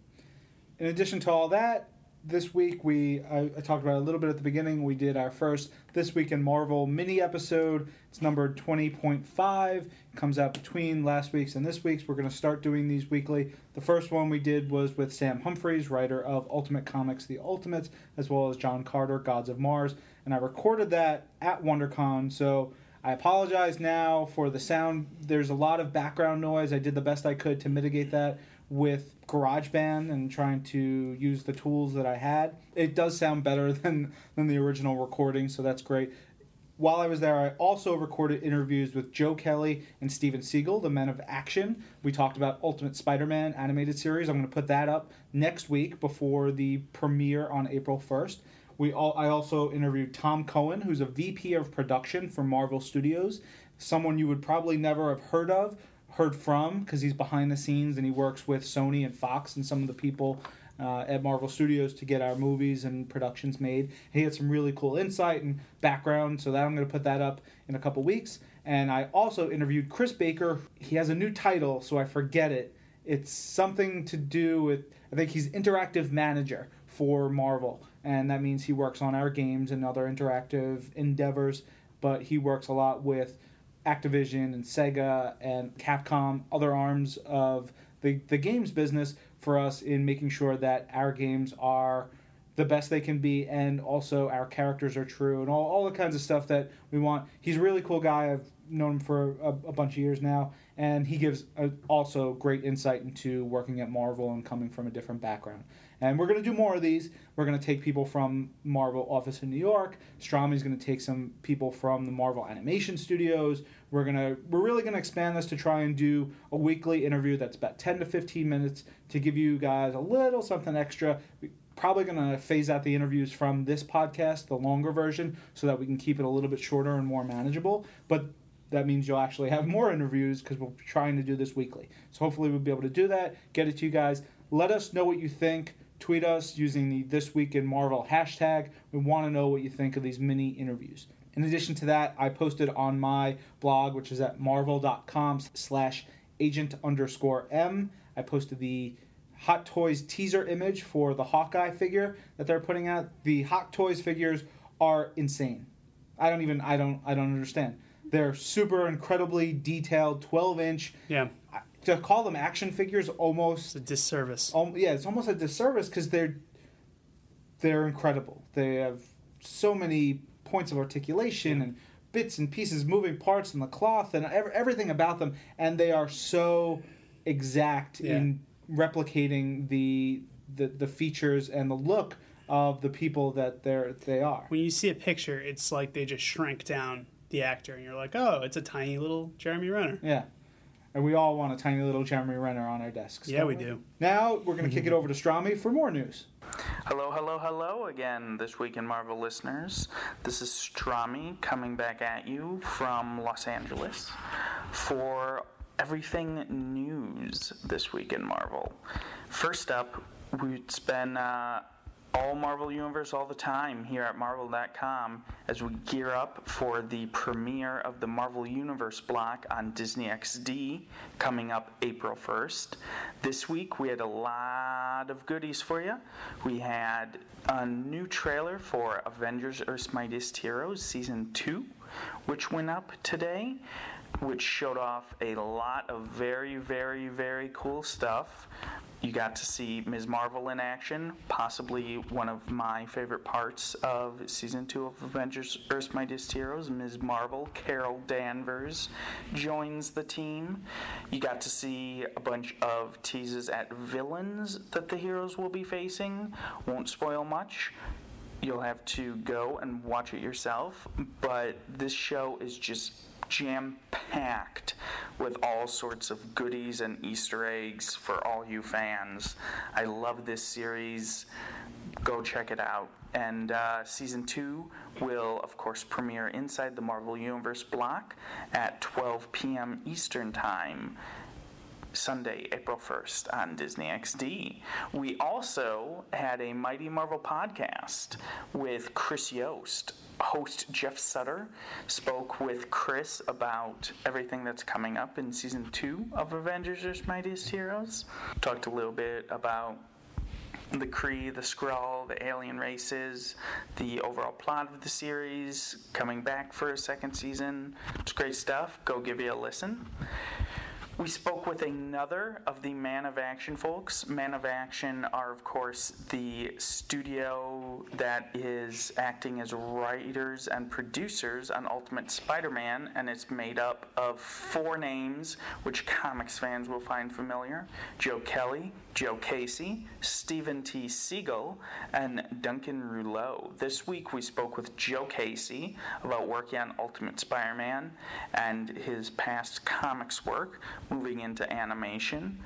In addition to all that, this week we I, I talked about it a little bit at the beginning. We did our first this week in Marvel mini episode. It's numbered twenty point five. Comes out between last week's and this week's. We're going to start doing these weekly. The first one we did was with Sam Humphries, writer of Ultimate Comics: The Ultimates, as well as John Carter, Gods of Mars, and I recorded that at WonderCon. So. I apologize now for the sound. There's a lot of background noise. I did the best I could to mitigate that with GarageBand and trying to use the tools that I had. It does sound better than than the original recording, so that's great. While I was there, I also recorded interviews with Joe Kelly and Steven Seagle, the men of action. We talked about Ultimate Spider-Man animated series. I'm going to put that up next week before the premiere on April 1st. We all, I also interviewed Tom Cohen, who's a VP of production for Marvel Studios, someone you would probably never have heard of, heard from, because he's behind the scenes and he works with Sony and Fox and some of the people uh, at Marvel Studios to get our movies and productions made. He had some really cool insight and background, so that I'm going to put that up in a couple weeks. And I also interviewed Chris Baker. He has a new title, so I forget it. It's something to do with I think he's interactive manager for Marvel, and that means he works on our games and other interactive endeavors. But he works a lot with Activision and Sega and Capcom, other arms of the the games business for us in making sure that our games are the best they can be and also our characters are true and all, all the kinds of stuff that we want. He's a really cool guy. I've known him for a, a bunch of years now, and he gives a, also great insight into working at Marvel and coming from a different background. And we're going to do more of these. We're going to take people from Marvel office in New York. Strami's going to take some people from the Marvel Animation Studios. We're gonna we're really going to expand this to try and do a weekly interview that's about 10 to 15 minutes to give you guys a little something extra We, probably going to phase out the interviews from this podcast, the longer version, so that we can keep it a little bit shorter and more manageable. But that means you'll actually have more interviews because we're trying to do this weekly. So hopefully we'll be able to do that, get it to you guys. Let us know what you think. Tweet us using the This Week in Marvel hashtag. We want to know what you think of these mini interviews. In addition to that, I posted on my blog, which is at marvel.com slash agent underscore M. I posted the Hot Toys teaser image for the Hawkeye figure that they're putting out. The Hot Toys figures are insane. I don't even I don't I don't understand. They're super incredibly detailed, 12 inch. Yeah, To call them action figures almost it's a disservice. um, yeah, it's almost a disservice because they're they're incredible. They have so many points of articulation and bits and pieces, moving parts and the cloth, and ev- everything about them, and they are so exact Yeah. in replicating the, the the features and the look of the people that they're they are. When you see a picture, it's like they just shrank down the actor, and you're like, oh, it's a tiny little Jeremy Renner. Yeah. And we all want a tiny little Jeremy Renner on our desks. Yeah, don't we do. Now we're going to kick it over to Strami for more news. Hello, hello, hello again, this week in Marvel listeners. This is Strami coming back at you from Los Angeles for everything news this week in Marvel. First up, it's been uh, all Marvel Universe all the time here at Marvel.com as we gear up for the premiere of the Marvel Universe block on Disney XD coming up April 1st. This week we had a lot of goodies for you. We had a new trailer for Avengers Earth's Mightiest Heroes Season 2, which went up today which showed off a lot of very, very, very cool stuff. You got to see Ms. Marvel in action, possibly one of my favorite parts of season two of Avengers Earth's Mightiest Heroes. Ms. Marvel, Carol Danvers, joins the team. You got to see a bunch of teases at villains that the heroes will be facing. Won't spoil much you'll have to go and watch it yourself. But this show is just jam packed with all sorts of goodies and Easter eggs for all you fans. I love this series. Go check it out. And uh, season two will, of course, premiere inside the Marvel Universe block at 12 p.m. Eastern Time. Sunday, April 1st on Disney XD. We also had a Mighty Marvel podcast with Chris Yost. Host Jeff Sutter spoke with Chris about everything that's coming up in season two of Avengers Mightiest Heroes. Talked a little bit about the Kree, the Skrull, the alien races, the overall plot of the series, coming back for a second season. It's great stuff. Go give you a listen. We spoke with another of the Man of Action folks. Man of Action are, of course, the studio that is acting as writers and producers on Ultimate Spider Man, and it's made up of four names, which comics fans will find familiar Joe Kelly, Joe Casey, Steven T. Seagle, and Duncan Rouleau. This week we spoke with Joe Casey about working on Ultimate Spider Man and his past comics work moving into animation.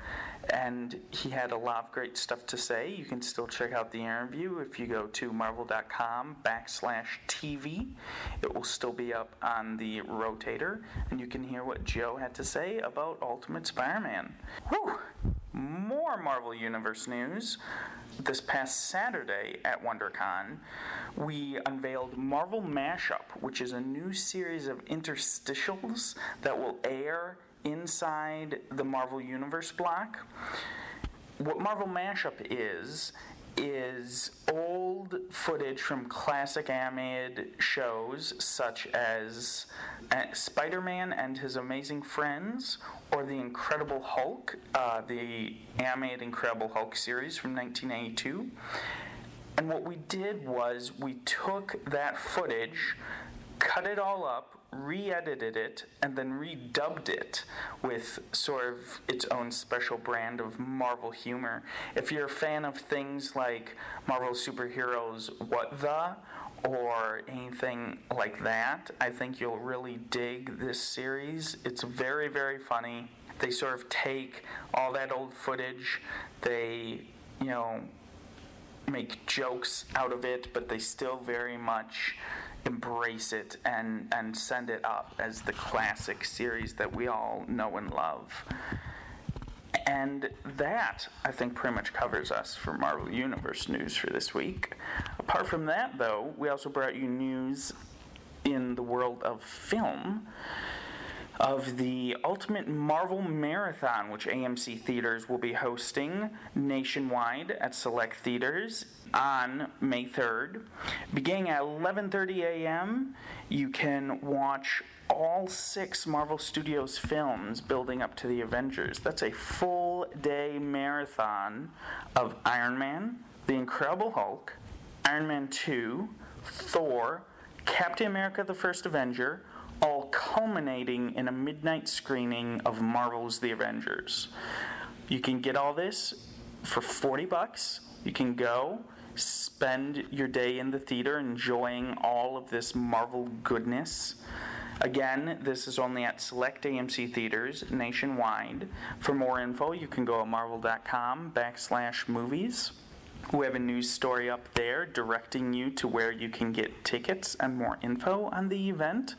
And he had a lot of great stuff to say. You can still check out the interview if you go to marvel.com backslash TV. It will still be up on the rotator, and you can hear what Joe had to say about Ultimate Spider Man. Whew! More Marvel Universe news. This past Saturday at WonderCon, we unveiled Marvel Mashup, which is a new series of interstitials that will air inside the Marvel Universe block. What Marvel Mashup is, is old footage from classic animated shows such as uh, Spider Man and His Amazing Friends or The Incredible Hulk, uh, the animated Incredible Hulk series from 1982. And what we did was we took that footage, cut it all up, re edited it, and then redubbed it with sort of its own special brand of Marvel humor. If you're a fan of things like Marvel superheroes, What the? Or anything like that, I think you'll really dig this series. It's very, very funny. They sort of take all that old footage, they, you know, make jokes out of it, but they still very much embrace it and, and send it up as the classic series that we all know and love. And that, I think, pretty much covers us for Marvel Universe news for this week. Apart from that, though, we also brought you news in the world of film of the Ultimate Marvel Marathon, which AMC Theaters will be hosting nationwide at select theaters on May 3rd. Beginning at 11:30 a.m., you can watch all six Marvel Studios films building up to the Avengers. That's a full day marathon of Iron Man, The Incredible Hulk, Iron Man 2, Thor, Captain America the First Avenger, all culminating in a midnight screening of Marvel's The Avengers. You can get all this for 40 bucks. You can go spend your day in the theater enjoying all of this Marvel goodness. Again, this is only at select AMC theaters nationwide. For more info, you can go to marvel.com backslash movies. We have a news story up there directing you to where you can get tickets and more info on the event.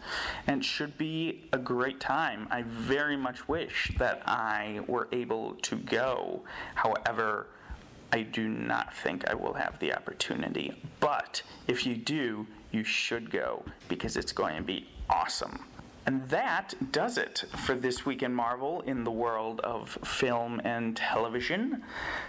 And it should be a great time. I very much wish that I were able to go. However, I do not think I will have the opportunity. But if you do, you should go because it's going to be awesome. And that does it for this week in Marvel in the world of film and television.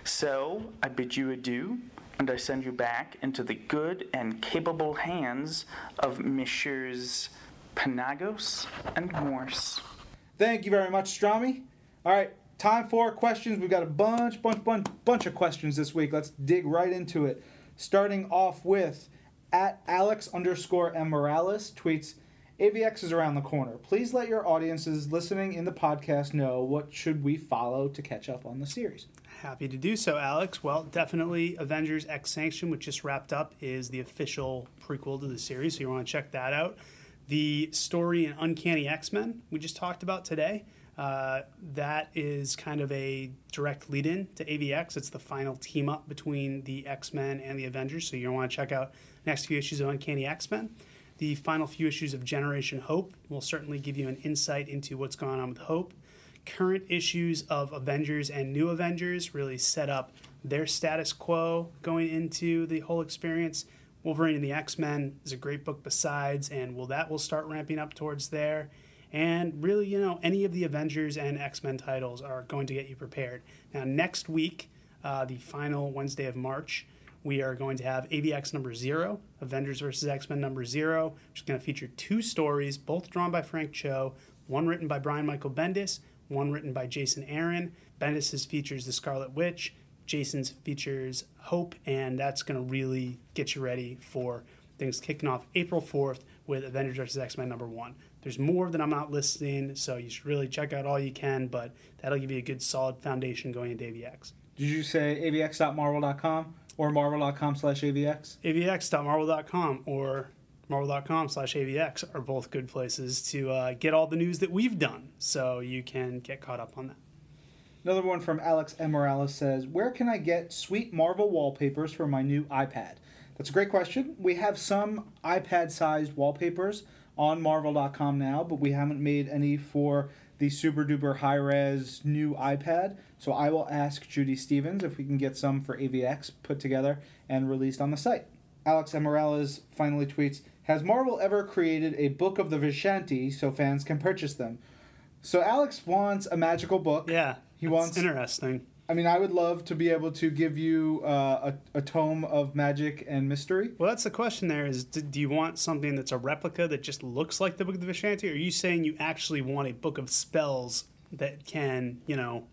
So I bid you adieu, and I send you back into the good and capable hands of Messrs. Penagos and Morse. Thank you very much, Strami. All right, time for questions. We've got a bunch, bunch, bunch, bunch of questions this week. Let's dig right into it. Starting off with at Alex underscore M Morales tweets, AVX is around the corner. Please let your audiences listening in the podcast know what should we follow to catch up on the series. Happy to do so, Alex. Well, definitely Avengers X Sanction, which just wrapped up, is the official prequel to the series, so you want to check that out. The story in Uncanny X Men, we just talked about today, uh, that is kind of a direct lead in to AVX. It's the final team up between the X Men and the Avengers, so you want to check out next few issues of Uncanny X Men. The final few issues of Generation Hope will certainly give you an insight into what's going on with Hope. Current issues of Avengers and New Avengers really set up their status quo going into the whole experience. Wolverine and the X Men is a great book besides, and will that will start ramping up towards there. And really, you know, any of the Avengers and X Men titles are going to get you prepared. Now, next week, uh, the final Wednesday of March, we are going to have AVX number zero, Avengers versus X Men number zero, which is going to feature two stories, both drawn by Frank Cho, one written by Brian Michael Bendis, one written by Jason Aaron. Bendis's features the Scarlet Witch, Jason's features Hope, and that's going to really get you ready for things kicking off April 4th with Avengers vs. X Men number one. There's more that I'm not listing, so you should really check out all you can, but that'll give you a good solid foundation going into AVX. Did you say avx.marvel.com or marvel.com slash avx? avx.marvel.com or marvel.com slash avx are both good places to uh, get all the news that we've done, so you can get caught up on that. Another one from Alex M. Morales says, Where can I get sweet Marvel wallpapers for my new iPad? That's a great question. We have some iPad sized wallpapers on marvel.com now, but we haven't made any for the super duper high res new iPad. So I will ask Judy Stevens if we can get some for AVX put together and released on the site. Alex. Morales finally tweets Has Marvel ever created a book of the Vishanti so fans can purchase them? So Alex wants a magical book. Yeah, He that's wants- interesting. I mean, I would love to be able to give you uh, a, a tome of magic and mystery. Well, that's the question. There is, do, do you want something that's a replica that just looks like the Book of the Vishanti, or are you saying you actually want a book of spells that can, you know,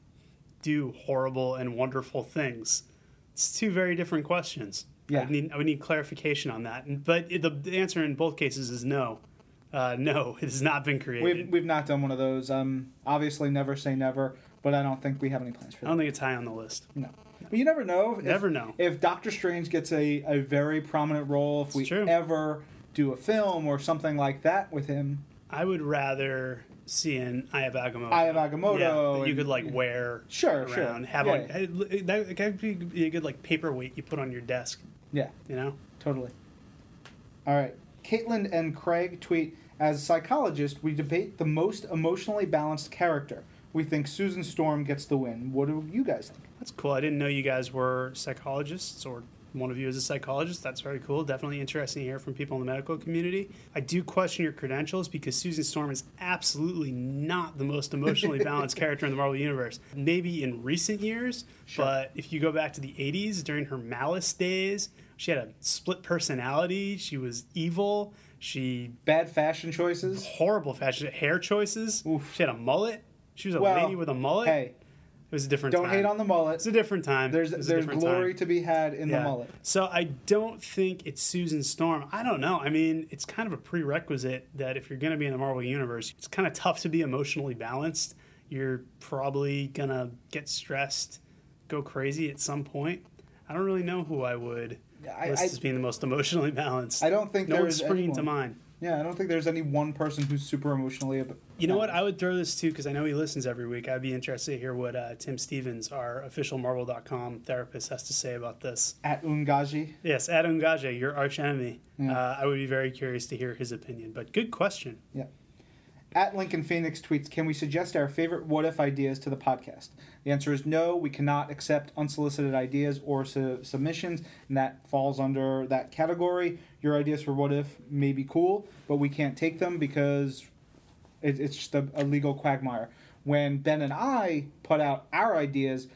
do horrible and wonderful things? It's two very different questions. Yeah. I would need, I would need clarification on that. But it, the, the answer in both cases is no. Uh, no, it has not been created. We've, we've not done one of those. Um, obviously, never say never, but I don't think we have any plans for that. I don't think it's high on the list. No. But you never know. If, Never know. If Doctor Strange gets a, a very prominent role, if we true. ever do a film or something like that with him, I would rather see an Eye of Agamotto. Of Agamotto Yeah, that you and- could like wear Sure, around. sure. Have Yeah, on that, could be a good like paperweight you put on your desk. yeah, You know. totally. All right. Caitlin and Craig tweet As psychologists, we debate the most emotionally balanced character. We think Susan Storm gets the win. What do you guys think? That's cool. I didn't know you guys were psychologists or one of you is a psychologist. That's very cool. Definitely interesting to hear from people in the medical community. I do question your credentials because Susan Storm is absolutely not the most emotionally balanced character in the Marvel Universe. Maybe in recent years, Sure. but if you go back to the 80s during her Malice days, she had a split personality. She was evil. She Bad fashion choices. horrible fashion hair choices. Oof. She had a mullet. She was a Well, lady with a mullet. Hey, it was a different time. don't time. hate on the mullet. It's a different time. There's It was a there's glory time. to be had in the mullet. So I don't think it's Susan Storm. I don't know. I mean, it's kind of a prerequisite that if you're going to be in the Marvel universe, it's kind of tough to be emotionally balanced. You're probably going to get stressed, go crazy at some point. I don't really know who I would I, list I, as being the most emotionally balanced. I don't think no there one's is springing to anyone. mind. Yeah, I don't think there's any one person who's super emotionally. ab- You know what? I would throw this too because I know he listens every week. I'd be interested to hear what uh, Tim Stevens, our official Marvel.com therapist, has to say about this. At Ungaji. Yes, at Gaja, your arch enemy. Yeah. Uh, I would be very curious to hear his opinion. But good question. At Lincoln Phoenix tweets, can we suggest our favorite what if ideas to the podcast? The answer is no, we cannot accept unsolicited ideas or su- submissions, and that falls under that category. Your ideas for what if may be cool, but we can't take them because it, it's just a, a legal quagmire. When Ben and I put out our ideas,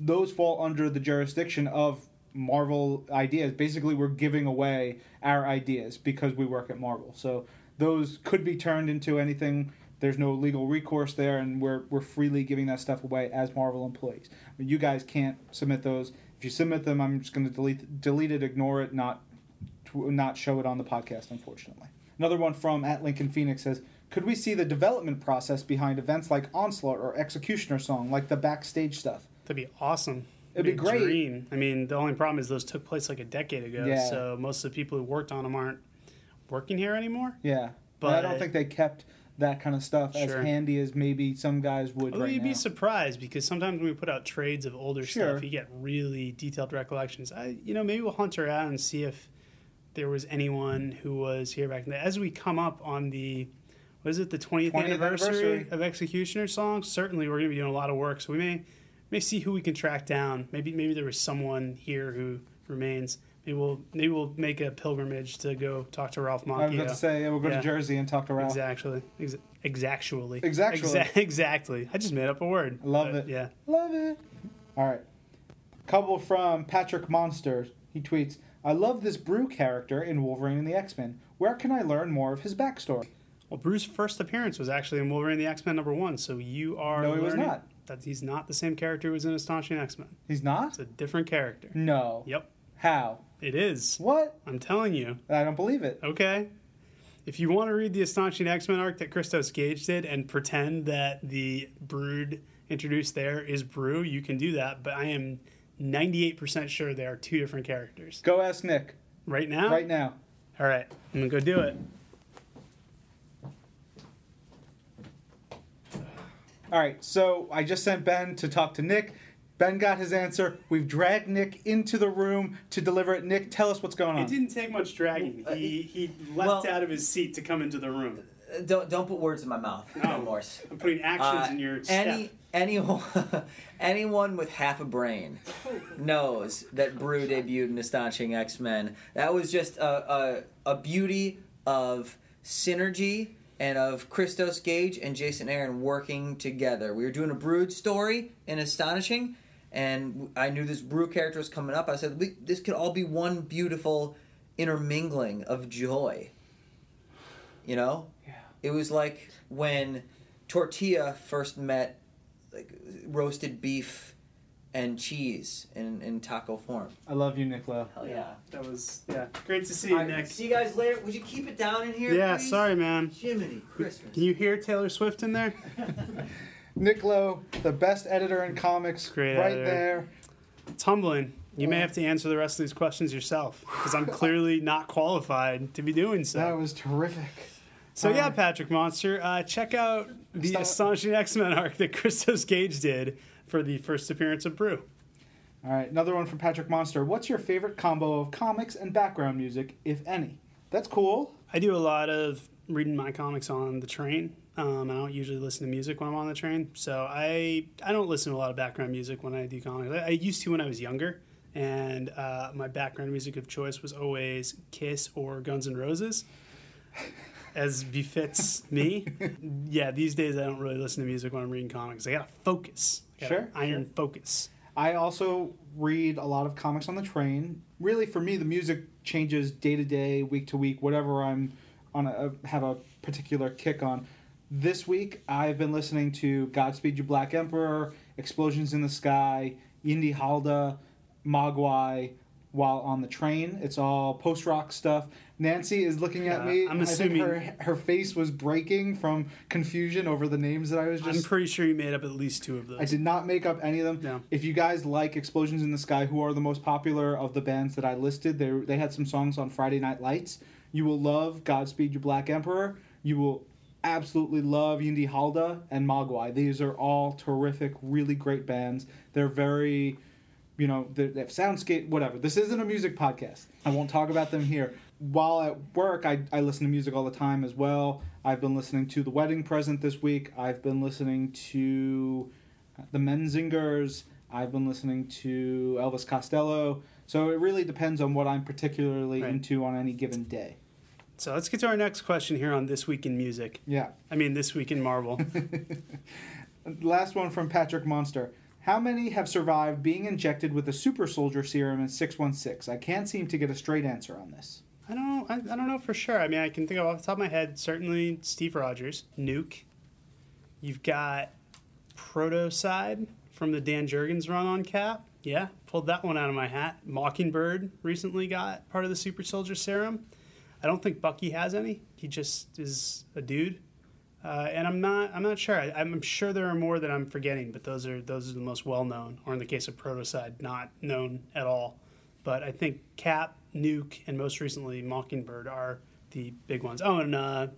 those fall under the jurisdiction of Marvel ideas. Basically, we're giving away our ideas because we work at Marvel. So those could be turned into anything. There's no legal recourse there, and we're, we're freely giving that stuff away as Marvel employees. But you guys can't submit those. If you submit them, I'm just going to delete delete it, ignore it, not not show it on the podcast, unfortunately. Another one from at Lincoln Phoenix says, "Could we see the development process behind events like Onslaught or Executioner Song, like the backstage stuff?" That'd be awesome. It'd be a great. Dream. I mean, the only problem is those took place like a decade ago. Yeah. So most of the people who worked on them aren't working here anymore. Yeah, but I don't think they kept that kind of stuff as handy as maybe some guys would Although right you'd now. be surprised because sometimes when we put out trades of older Sure. stuff, you get really detailed recollections. I, you know, maybe we'll hunt her out and see if there was anyone who was here back then. As we come up on the, what is it, the 20th, 20th anniversary, anniversary. of Executioner Song, certainly we're going to be doing a lot of work. So we may may see who we can track down. Maybe maybe there was someone here who remains. Maybe we'll maybe we'll make a pilgrimage to go talk to Ralph Macchio. I was about to say, yeah, we'll go Yeah. to Jersey and talk to Ralph. Exactly. Ex- exactually. Exactually. Exa- exactly. I just made up a word. Love But, it. Yeah. Love it. All right. Couple from Patrick Monster. He tweets, I love this Broo character in Wolverine and the X Men. Where can I learn more of his backstory? Well, Broo's first appearance was actually in Wolverine and the X Men number one, so you are No, he was not. that he's not the same character who was in Astonishing X Men. He's not? It's a different character. No. Yep, How? it is. What? I'm telling you. I don't believe it. Okay. If you want to read the Astonishing X Men arc that Christos Gage did and pretend that the Brood introduced there is Broo, you can do that. But I am 98% sure they are two different characters. Go ask Nick Right now? right now. All right, I'm gonna go do it. All right, so I just sent Ben to talk to Nick. Ben got his answer. We've dragged Nick into the room to deliver it. Nick, tell us what's going on. It didn't take much dragging. He he leapt Well- out of his seat to come into the room. Uh, Don't don't put words in my mouth, No. Morse. I'm putting actions Uh, in your any step. anyone anyone with half a brain knows that Broo debuted in Astonishing X Men. That was just a, a a beauty of synergy and of Christos Gage and Jason Aaron working together. We were doing a Brood story in Astonishing, and I knew this Broo character was coming up. I said we, this could all be one beautiful intermingling of joy. You know, Yeah. it was like when tortilla first met like roasted beef and cheese in, in taco form. I love you, Nicola. Hell yeah. That was yeah. Great to see you, All right, Nick. See you guys later. Would you keep it down in here? Yeah, please? sorry, man. Jiminy Christmas. Can you hear Taylor Swift in there? Nick Lowe, the best editor in comics, Great right editor. there. It's humbling. You may have to answer the rest of these questions yourself because I'm clearly not qualified to be doing so. That was terrific. So yeah, Um, Patrick Monster, uh, check out the Stop. astonishing X Men arc that Christos Gage did for the first appearance of Broo. All right, another one from Patrick Monster. What's your favorite combo of comics and background music, if any? That's cool. I do a lot of reading my comics on the train, Um, I don't usually listen to music when I'm on the train, so I I don't listen to a lot of background music when I do comics. I, I used to when I was younger, and uh, my background music of choice was always Kiss or Guns N' Roses, as befits me. Yeah, these days I don't really listen to music when I'm reading comics. I gotta focus. Gotta Sure, iron focus. I also read a lot of comics on the train. Really, for me, the music changes day to day, week to week, whatever I'm on a have a particular kick on. This week, I've been listening to Godspeed You Black Emperor, Explosions in the Sky, Yndi Halda, Mogwai, while on the train. It's all post rock stuff. Nancy is looking at Uh, me. I'm assuming- her, her face was breaking from confusion over the names that I was just. I'm pretty sure you made up at least two of those. I did not make up any of them. No. If you guys like Explosions in the Sky, who are the most popular of the bands that I listed, they they had some songs on Friday Night Lights. You will love Godspeed You Black Emperor. You will absolutely love Yndi Halda and Mogwai. These are all terrific, really great bands. They're very, you know, they they have soundscape, whatever. This isn't a music podcast. I won't talk about them here. While at work, I, I listen to music all the time as well. I've been listening to The Wedding Present this week. I've been listening to uh, the Menzingers. I've been listening to Elvis Costello. So it really depends on what I'm particularly Right. into on any given day. So let's get to our next question here on This Week in Music. Yeah. I mean, This Week in Marvel. Last one from Patrick Monster. How many have survived being injected with the super soldier serum in 616? I can't seem to get a straight answer on this. I don't. I, I don't know for sure. I mean, I can think of off the top of my head. Certainly, Steve Rogers, Nuke. You've got Protocide from the Dan Jurgens run on Cap. Yeah, pulled that one out of my hat. Mockingbird recently got part of the Super Soldier Serum. I don't think Bucky has any. He just is a dude. Uh, and I'm not. I'm not sure. I, I'm sure there are more that I'm forgetting, but those are those are the most well known. Or in the case of Protocide, not known at all. But I think Cap, Nuke, and most recently Mockingbird are the big ones. Oh, and uh,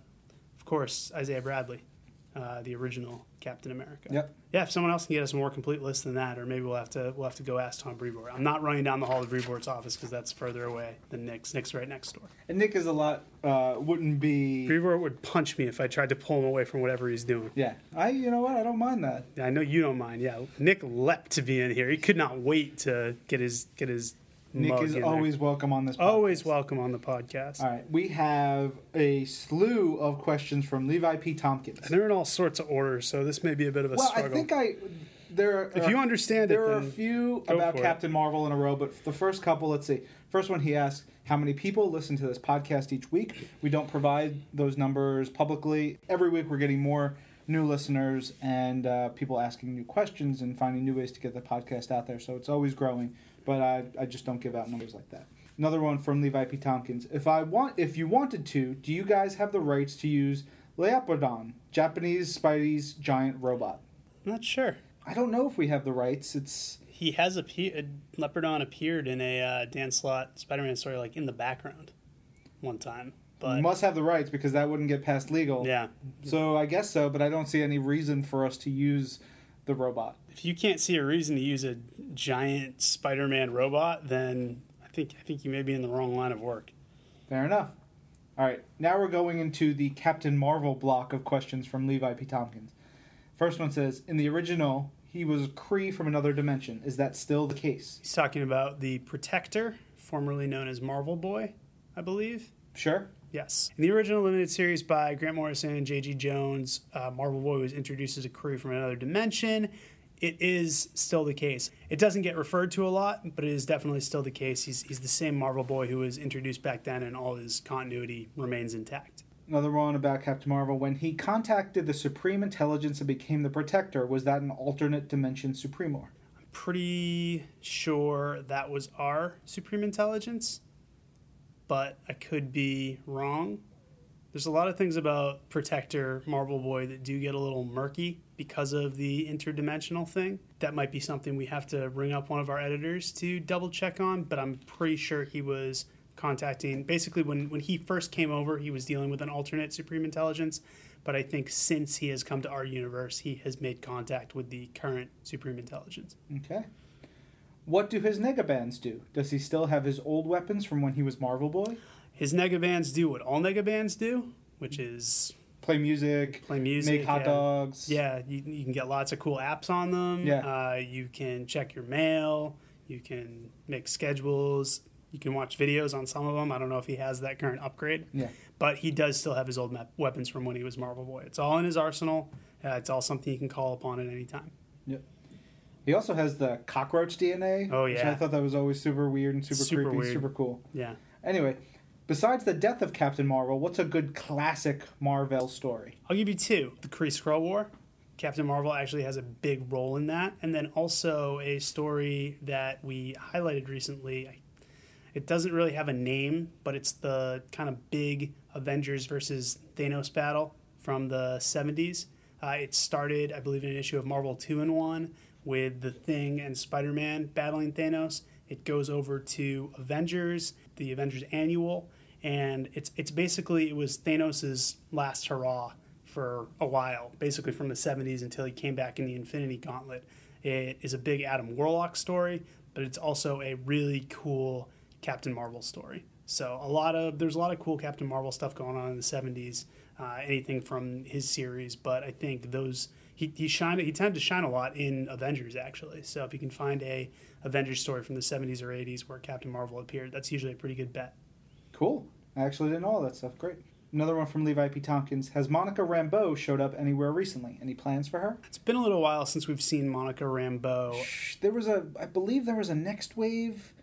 of course Isaiah Bradley, uh, the original Captain America. Yep. Yeah, if someone else can get us a more complete list than that, or maybe we'll have to we'll have to go ask Tom Brevoort. I'm not running down the hall to Brevoort's office because that's further away than Nick's. Nick's right next door. And Nick is a lot, uh, wouldn't be. Brevoort would punch me if I tried to pull him away from whatever he's doing. Yeah. I, you know what? I don't mind that. Yeah, I know you don't mind. Yeah, Nick leapt to be in here. He could not wait to get his get his. Nick is in there. always welcome on this podcast. always welcome on the podcast. All right. We have a slew of questions from Levi P. Tompkins. And they're in all sorts of orders, so this may be a bit of a Well, struggle. I think I. There are, if you understand it, There are a few about for it. Captain Marvel in a row, but the first couple, let's see. First one, he asks, How many people listen to this podcast each week? We don't provide those numbers publicly. Every week, we're getting more new listeners and uh, people asking new questions and finding new ways to get the podcast out there. So it's always growing, but I, I just don't give out numbers like that. Another one from Levi P. Tompkins. If I want, if you wanted to, do you guys have the rights to use Leopardon, Japanese Spidey's giant robot? I'm not sure. I don't know if we have the rights. It's He has appeared. Leopardon appeared in a uh, Dan Slott Spider-Man story, like in the background, one time. But must have the rights because that wouldn't get past legal. yeah, So I guess so, but I don't see any reason for us to use the robot. If you can't see a reason to use a giant Spider-Man robot, then I think I think you may be in the wrong line of work. Fair enough. All right, now we're going into the Captain Marvel block of questions from Levi P. Tompkins. First one says, in the original, he was a Kree from another dimension. Is that still the case? He's talking about the Protector, formerly known as Marvel Boy, I believe. Sure. Yes. In the original limited series by Grant Morrison and J.G. Jones, uh, Marvel Boy was introduced as a Kree from another dimension. It is still the case. It doesn't get referred to a lot, but it is definitely still the case. He's, he's the same Marvel Boy who was introduced back then, and all his continuity remains intact. Another one about Captain Marvel. When he contacted the Supreme Intelligence and became the Protector, was that an alternate dimension Supremor? I'm pretty sure that was our Supreme Intelligence, but I could be wrong. There's a lot of things about Protector Marvel Boy that do get a little murky because of the interdimensional thing. That might be something we have to ring up one of our editors to double check on, but I'm pretty sure he was contacting basically when, when he first came over, he was dealing with an alternate Supreme Intelligence. But I think since he has come to our universe, he has made contact with the current Supreme Intelligence. Okay. What do his negabands do? Does he still have his old weapons from when he was Marvel Boy? His negabands do what all negabands do, which is play music, play music, make hot yeah. dogs. Yeah, you, you can get lots of cool apps on them. Yeah. Uh, you can check your mail. You can make schedules. You can watch videos on some of them. I don't know if he has that current upgrade. Yeah. But he does still have his old map weapons from when he was Marvel Boy. It's all in his arsenal. Uh, it's all something you can call upon at any time. Yep. He also has the cockroach DNA. Oh, Which yeah. I thought that was always super weird and super, Super creepy, weird. super cool. Yeah. Anyway, besides the death of Captain Marvel, what's a good classic Marvel story? I'll give you two. The Kree Skrull War. Captain Marvel actually has a big role in that. And then also a story that we highlighted recently. It doesn't really have a name, but it's the kind of big Avengers versus Thanos battle from the 70s. Uh, it started, I believe, in an issue of Marvel 2 in 1 with The Thing and Spider Man battling Thanos. It goes over to Avengers, the Avengers Annual, and it's it's basically it was Thanos' last hurrah for a while, basically from the 70s until he came back in the Infinity Gauntlet. It is a big Adam Warlock story, but it's also a really cool Captain Marvel story. So a lot of there's a lot of cool Captain Marvel stuff going on in the 70s. Uh, anything from his series, but I think those he he shined he tended to shine a lot in Avengers actually. So if you can find a Avengers story from the 70s or 80s where Captain Marvel appeared, that's usually a pretty good bet. Cool. I actually didn't know all that stuff. Great. Another one from Levi P. Tompkins. Has Monica Rambeau showed up anywhere recently? Any plans for her? It's been a little while since we've seen Monica Rambeau. Shh, There was a, I believe there was a Next Wave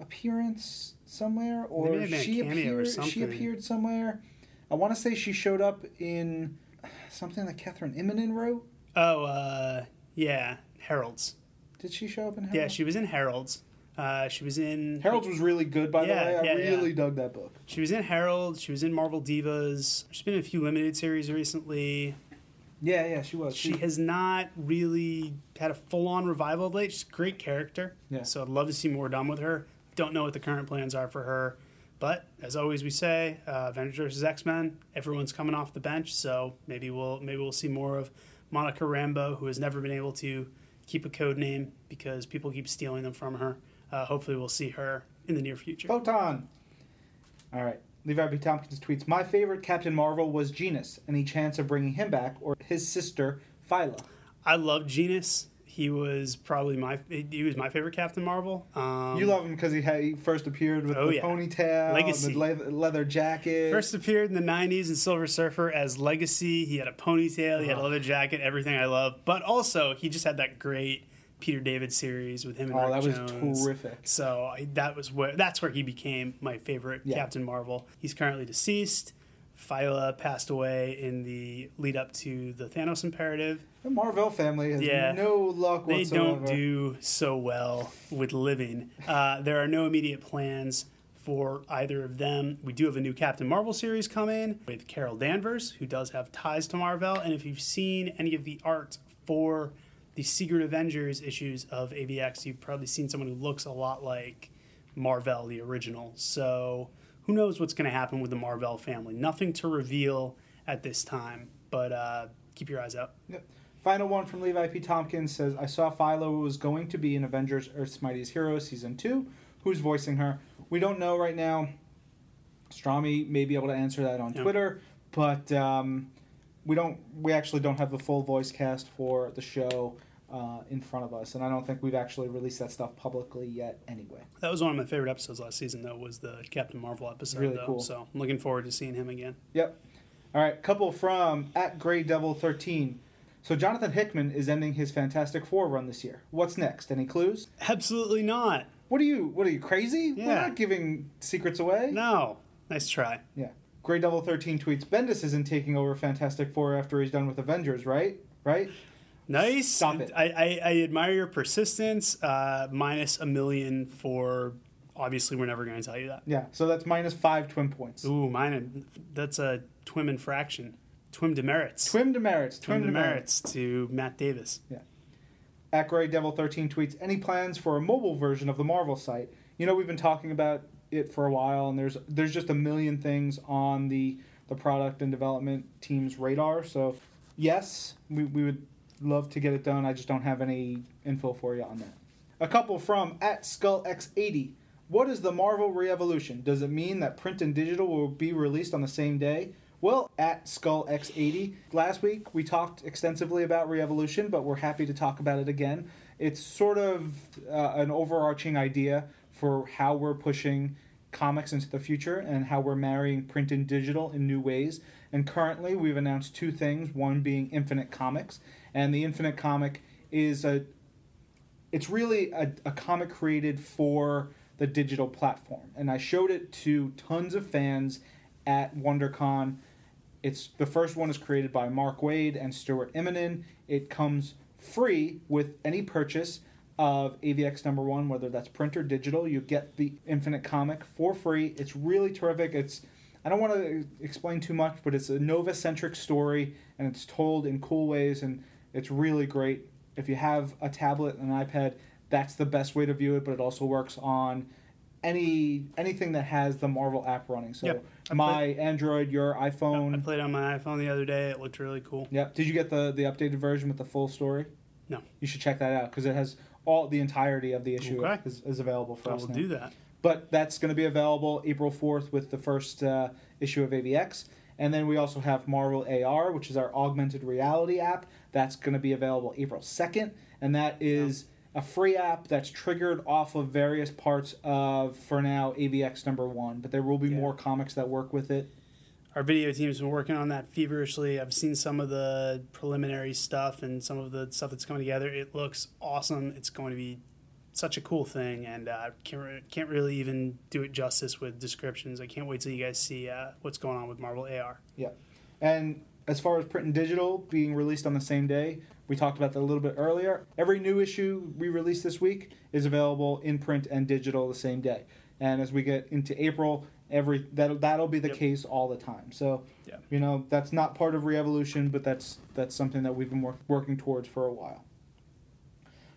appearance somewhere, or Maybe it had been a she cameo or appeared. She appeared somewhere. I want to say she showed up in something that Kathryn Immonen wrote. Oh, uh, yeah, Heralds. Did she show up in Heralds? Yeah, she was in Heralds. Uh, she was in Herald's was really good, by Yeah, the way. I yeah, yeah. really dug that book. She was in Herald. She was in Marvel Divas. She's been in a few limited series recently. Yeah, yeah, she was. She has not really had a full on revival of late. She's a great character. Yeah. So I'd love to see more done with her. Don't know what the current plans are for her. But as always, we say uh, Avengers versus X Men. Everyone's coming off the bench, so maybe we'll maybe we'll see more of Monica Rambeau, who has never been able to keep a code name because people keep stealing them from her. Uh, hopefully, we'll see her in the near future. Photon. All right. Levi P. Tompkins tweets: My favorite Captain Marvel was Genis. Any chance of bringing him back, or his sister Phyla? I love Genis. He was probably my he was my favorite Captain Marvel. Um, you love him because he had he first appeared with Oh, the yeah. ponytail, Legacy. the leather, leather jacket. First appeared in the '90s in Silver Surfer as Legacy. He had a ponytail, he had a leather jacket, everything I love. But also, he just had that great Peter David series with him and oh, Rick that was Jones. terrific. So I, that was where that's where he became my favorite Yeah. Captain Marvel. He's currently deceased. Phyla passed away in the lead up to the Thanos Imperative. The Marvel family has Yeah. no luck They whatsoever. don't do so well with living. Uh, there are no immediate plans for either of them. We do have a new Captain Marvel series coming with Carol Danvers, who does have ties to Marvel. And if you've seen any of the art for the Secret Avengers issues of AVX, you've probably seen someone who looks a lot like Marvel, the original. So who knows what's going to happen with the Marvel family? Nothing to reveal at this time, but uh, keep your eyes out. Yep. Final one from Levi P. Tompkins says, I saw Phyla was going to be in Avengers Earth's Mightiest Heroes Season 2. Who's voicing her? We don't know right now. Strami may be able to answer that on Yeah. Twitter, but um, we don't. We actually don't have the full voice cast for the show uh, in front of us, and I don't think we've actually released that stuff publicly yet. Anyway, That was one of my favorite episodes last season, though, was the Captain Marvel episode. Really though. cool. So I'm looking forward to seeing him again. Yep. All right, couple from at Gray Devil thirteen. So Jonathan Hickman is ending his Fantastic Four run this year. What's next? Any clues? Absolutely not. What are you? What are you crazy? We're not giving secrets away. No. Nice try. Yeah. Grey Devil thirteen tweets: Bendis isn't taking over Fantastic Four after he's done with Avengers, right? Right? Nice. Stop it. I, I, I admire your persistence. Uh, minus a million for. Obviously, we're never going to tell you that. Yeah. So that's minus five TWiM points. Ooh, mine. That's a TWiM infraction. TWiM demerits. TWiM demerits. TWiM, TWiM demerits. demerits to Matt Davis. At Grey Devil thirteen tweets: Any plans for a mobile version of the Marvel site? You know we've been talking about it for a while, and there's there's just a million things on the the product and development team's radar. So yes, we we would love to get it done. I just don't have any info for you on that. A couple from at Skull X80. What is the Marvel Re-Evolution? Does it mean that print and digital will be released on the same day? Well, at Skull X80. Last week we talked extensively about Re-Evolution, but we're happy to talk about it again. It's sort of uh, an overarching idea for how we're pushing comics into the future and how we're marrying print and digital in new ways. And currently, we've announced two things. One being Infinite Comics, and the Infinite Comic is a. It's really a, a comic created for the digital platform, and I showed it to tons of fans at WonderCon. It's the first one is created by Mark Waid and Stuart Immonen. It comes free with any purchase of AVX number one, whether that's print or digital. You get the Infinite comic for free. It's really terrific. It's I don't want to explain too much, but it's a Nova centric story and it's told in cool ways and it's really great. If you have a tablet and an iPad, that's the best way to view it, but it also works on any anything that has the Marvel app running. So Yep. I my Android, your iPhone. I played on my iPhone the other day. It looked really cool. Yep. Did you get the the updated version with the full story? No. You should check that out because it has all the entirety of the issue Okay. is, is available for I us will now. do that. But that's going to be available April 4th with the first uh, issue of AVX. And then we also have Marvel AR, which is our augmented reality app. That's going to be available April 2nd. And that is a free app that's triggered off of various parts of, for now, AVX number one. But there will be Yeah. more comics that work with it. Our video team's been working on that feverishly. I've seen some of the preliminary stuff and some of the stuff that's coming together. It looks awesome. It's going to be such a cool thing, and uh, can't re- can't really even do it justice with descriptions. I can't wait till you guys see uh, what's going on with Marvel AR. Yeah, and as far as print and digital being released on the same day, we talked about that a little bit earlier. Every new issue we release this week is available in print and digital the same day. And as we get into April, every that that'll be the Yep. case all the time. So, Yeah. you know, that's not part of Re-Evolution, but that's that's something that we've been work, working towards for a while.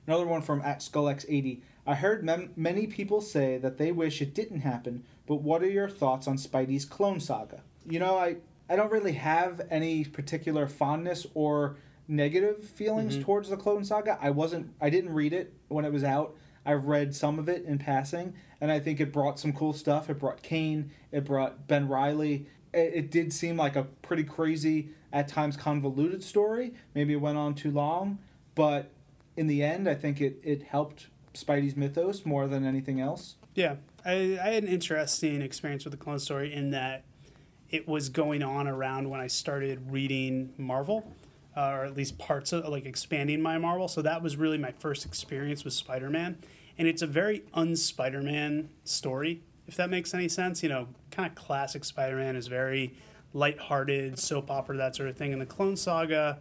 Another one from at SkullX80. I heard mem- many people say that they wish it didn't happen, but what are your thoughts on Spidey's Clone Saga? You know, I, I don't really have any particular fondness or negative feelings Mhm. towards the Clone Saga. I wasn't I didn't read it when it was out. I've read some of it in passing, and I think it brought some cool stuff. It brought Kane, it brought Ben Riley. It, it did seem like a pretty crazy, at times convoluted story. Maybe it went on too long, but in the end, I think it, it helped Spidey's mythos more than anything else. Yeah, I, I had an interesting experience with the Clone Story in that it was going on around when I started reading Marvel, uh, or at least parts of like expanding my Marvel. So that was really my first experience with Spider Man, and it's a very un-Spider Man story, if that makes any sense. You know, kind of classic Spider Man is very light-hearted soap opera that sort of thing, and the Clone Saga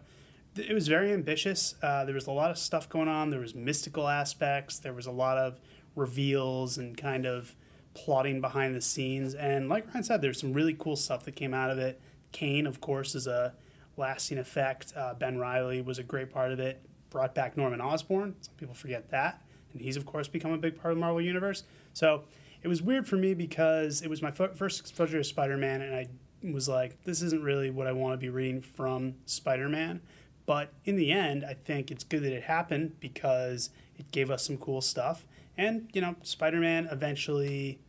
it was very ambitious. Uh, there was a lot of stuff going on. There was mystical aspects. There was a lot of reveals and kind of plotting behind the scenes. And like Ryan said, there's some really cool stuff that came out of it. Kane, of course, is a lasting effect. Uh, ben Riley was a great part of it. Brought back Norman Osborn. Some people forget that, and he's of course become a big part of the Marvel universe. So it was weird for me because it was my fir- first exposure to Spider-Man, and I was like, this isn't really what I want to be reading from Spider-Man. But in the end, I think it's good that it happened because it gave us some cool stuff. And, you know, Spider Man eventually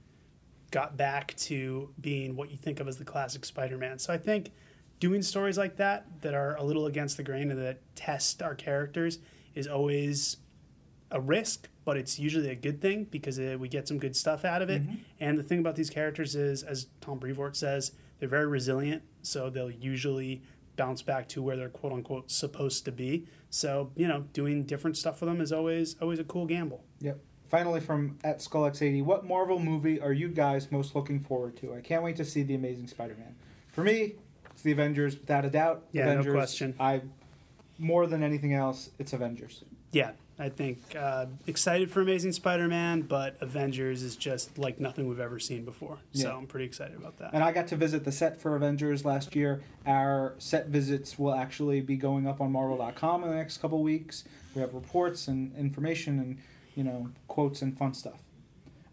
got back to being what you think of as the classic Spider Man. So I think doing stories like that, that are a little against the grain and that test our characters, is always a risk, but it's usually a good thing because uh, we get some good stuff out of it. And the thing about these characters is, as Tom Brevoort says, they're very resilient, so they'll usually bounce back to where they're quote unquote supposed to be. So you know, doing different stuff with them is always always a cool gamble. Yep. Finally, from at SkullX80, what Marvel movie are you guys most looking forward to? I can't wait to see The Amazing Spider Man. For me, it's The Avengers, without a doubt. Yeah, no Avengers, question. I, more than anything else, it's Avengers. Yeah, I think uh, excited for Amazing Spider-Man, but Avengers is just like nothing we've ever seen before. So Yeah. I'm pretty excited about that. And I got to visit the set for Avengers last year. Our set visits will actually be going up on Marvel.com in the next couple weeks. We have reports and information and you know quotes and fun stuff.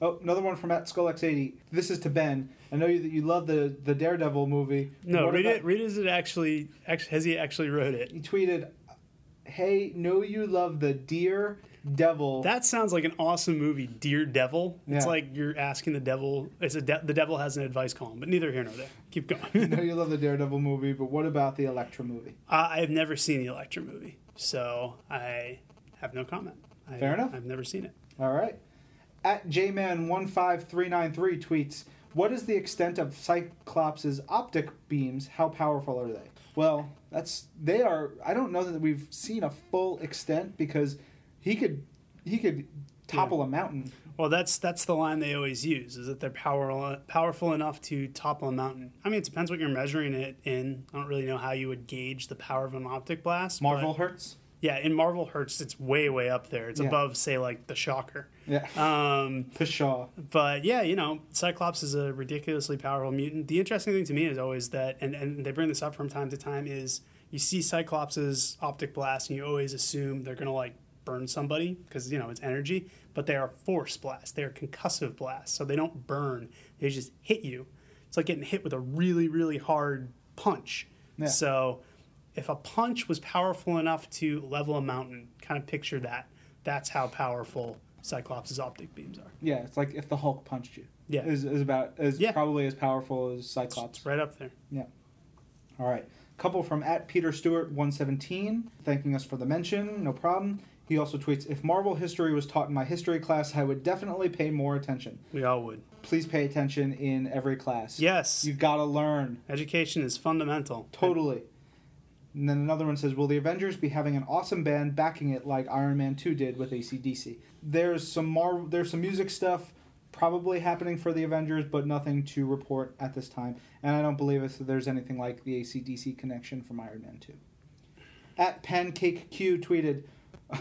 Oh, another one from at SkullX80. This is to Ben. I know you that you love the the Daredevil movie. No, What read about- it. Read it as it actually, actually has he actually wrote it? He tweeted, "Hey, know you love the deer Devil. That sounds like an awesome movie, Dear Devil. It's Yeah. like you're asking the devil. It's a de- the devil has an advice column, but neither here nor there. Keep going. know you love the Daredevil movie, but what about the Elektra movie? uh, I've never seen the Elektra movie, so I have no comment. I, Fair enough. I've never seen it. All right. At jman15393 tweets, "What is the extent of Cyclops' optic beams? How powerful are they?" Well, that's they are. I don't know that we've seen a full extent because he could he could topple a mountain. Well, that's that's the line they always use is that they're power, powerful enough to topple a mountain. I mean, it depends what you're measuring it in. I don't really know how you would gauge the power of an optic blast. Marvel hurts. Yeah, in Marvel Hurts, it's way way up there. It's Yeah. above, say, like the Shocker. Yeah. Um, Pshaw. But yeah, you know, Cyclops is a ridiculously powerful mutant. The interesting thing to me is always that, and, and they bring this up from time to time, is you see Cyclops's optic blast and you always assume they're going to like burn somebody because, you know, it's energy, but they are force blasts. They are concussive blasts. So they don't burn, they just hit you. It's like getting hit with a really, really hard punch. Yeah. So if a punch was powerful enough to level a mountain, kind of picture that. That's how powerful Cyclops' optic beams are. Yeah, it's like if the Hulk punched you. Yeah. Is, is about is Yeah. probably as powerful as Cyclops. It's right up there. Yeah. All right. Couple from at Peter Stewart 117 thanking us for the mention. No problem. He also tweets If Marvel history was taught in my history class, I would definitely pay more attention. We all would. Please pay attention in every class. Yes. You've got to learn. Education is fundamental. Totally. And then another one says, Will the Avengers be having an awesome band backing it like Iron Man 2 did with ACDC? There's some Mar- there's some music stuff probably happening for the Avengers, but nothing to report at this time. And I don't believe it, so there's anything like the ACDC connection from Iron Man 2. At Pancake Q tweeted,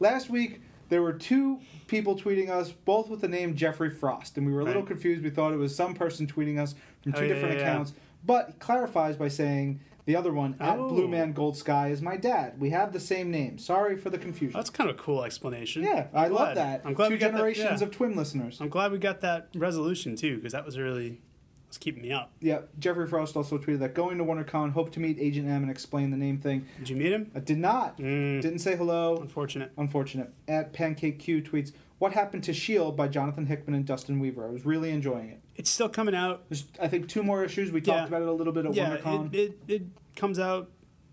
Last week there were two people tweeting us, both with the name Jeffrey Frost, and we were a little Right. confused. We thought it was some person tweeting us from Oh, two yeah, different yeah, yeah. accounts, but he clarifies by saying the other one at Oh. Blue Man Gold Sky is my dad. We have the same name. Sorry for the confusion. That's kind of a cool explanation. yeah, I I'm love that. I'm glad two we got that- generations yeah. of TWiM listeners. I'm glad we got that resolution too, because that was really was keeping me up. Yeah, Jeffrey Frost also tweeted that going to WonderCon, hope to meet Agent M and explain the name thing. Did you meet him? I did not. Mm, Didn't say hello. unfortunate. Unfortunate. At Pancake Q tweets, "What happened to Shield by Jonathan Hickman and Dustin Weaver? I was really enjoying it. It's still coming out. There's, I think, two more issues. We Yeah. talked about it a little bit at yeah, WonderCon. it, it it comes out,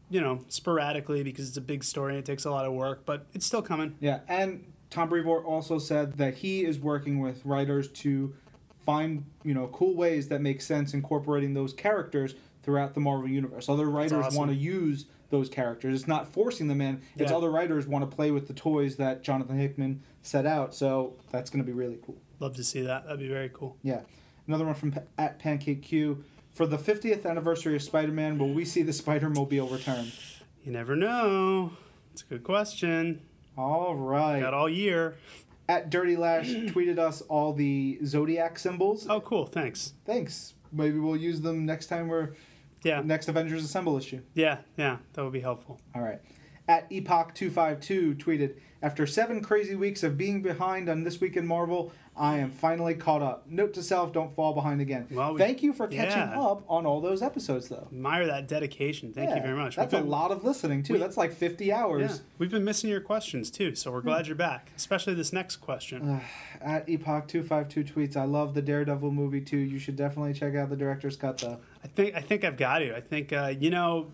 you know, sporadically because it's a big story and it takes a lot of work, but it's still coming. Yeah, and Tom Brevoort also said that he is working with writers to find you know cool ways that make sense incorporating those characters throughout the Marvel universe. Other writers awesome. want to use those characters. It's not forcing them in. It's Yeah. other writers want to play with the toys that Jonathan Hickman set out. So that's going to be really cool. Love to see that. That'd be very cool. Yeah. Another one from at Pancake Q. For the 50th anniversary of Spider-Man, will we see the Spider-Mobile return? You never know. It's a good question. All right. Got all year. At Dirty Lash tweeted us all the zodiac symbols. Oh, cool. Thanks. Thanks. Maybe we'll use them next time we're Yeah. next Avengers Assemble issue. Yeah. Yeah. That would be helpful. All right. At Epoch252 tweeted, After seven crazy weeks of being behind on This Week in Marvel, I am finally caught up. Note to self, don't fall behind again. Well, we- Thank you for catching yeah. up on all those episodes, though. Admire that dedication. Thank you very much. That's We've a lot of listening, too. we- that's like 50 hours. Yeah, we've been missing your questions too, so we're glad hmm. you're back. Especially this next question. Uh, at Epoch252 tweets, I love the Daredevil movie, too. You should definitely check out the director's cut, though. I think I think I've got to. I think uh, you know,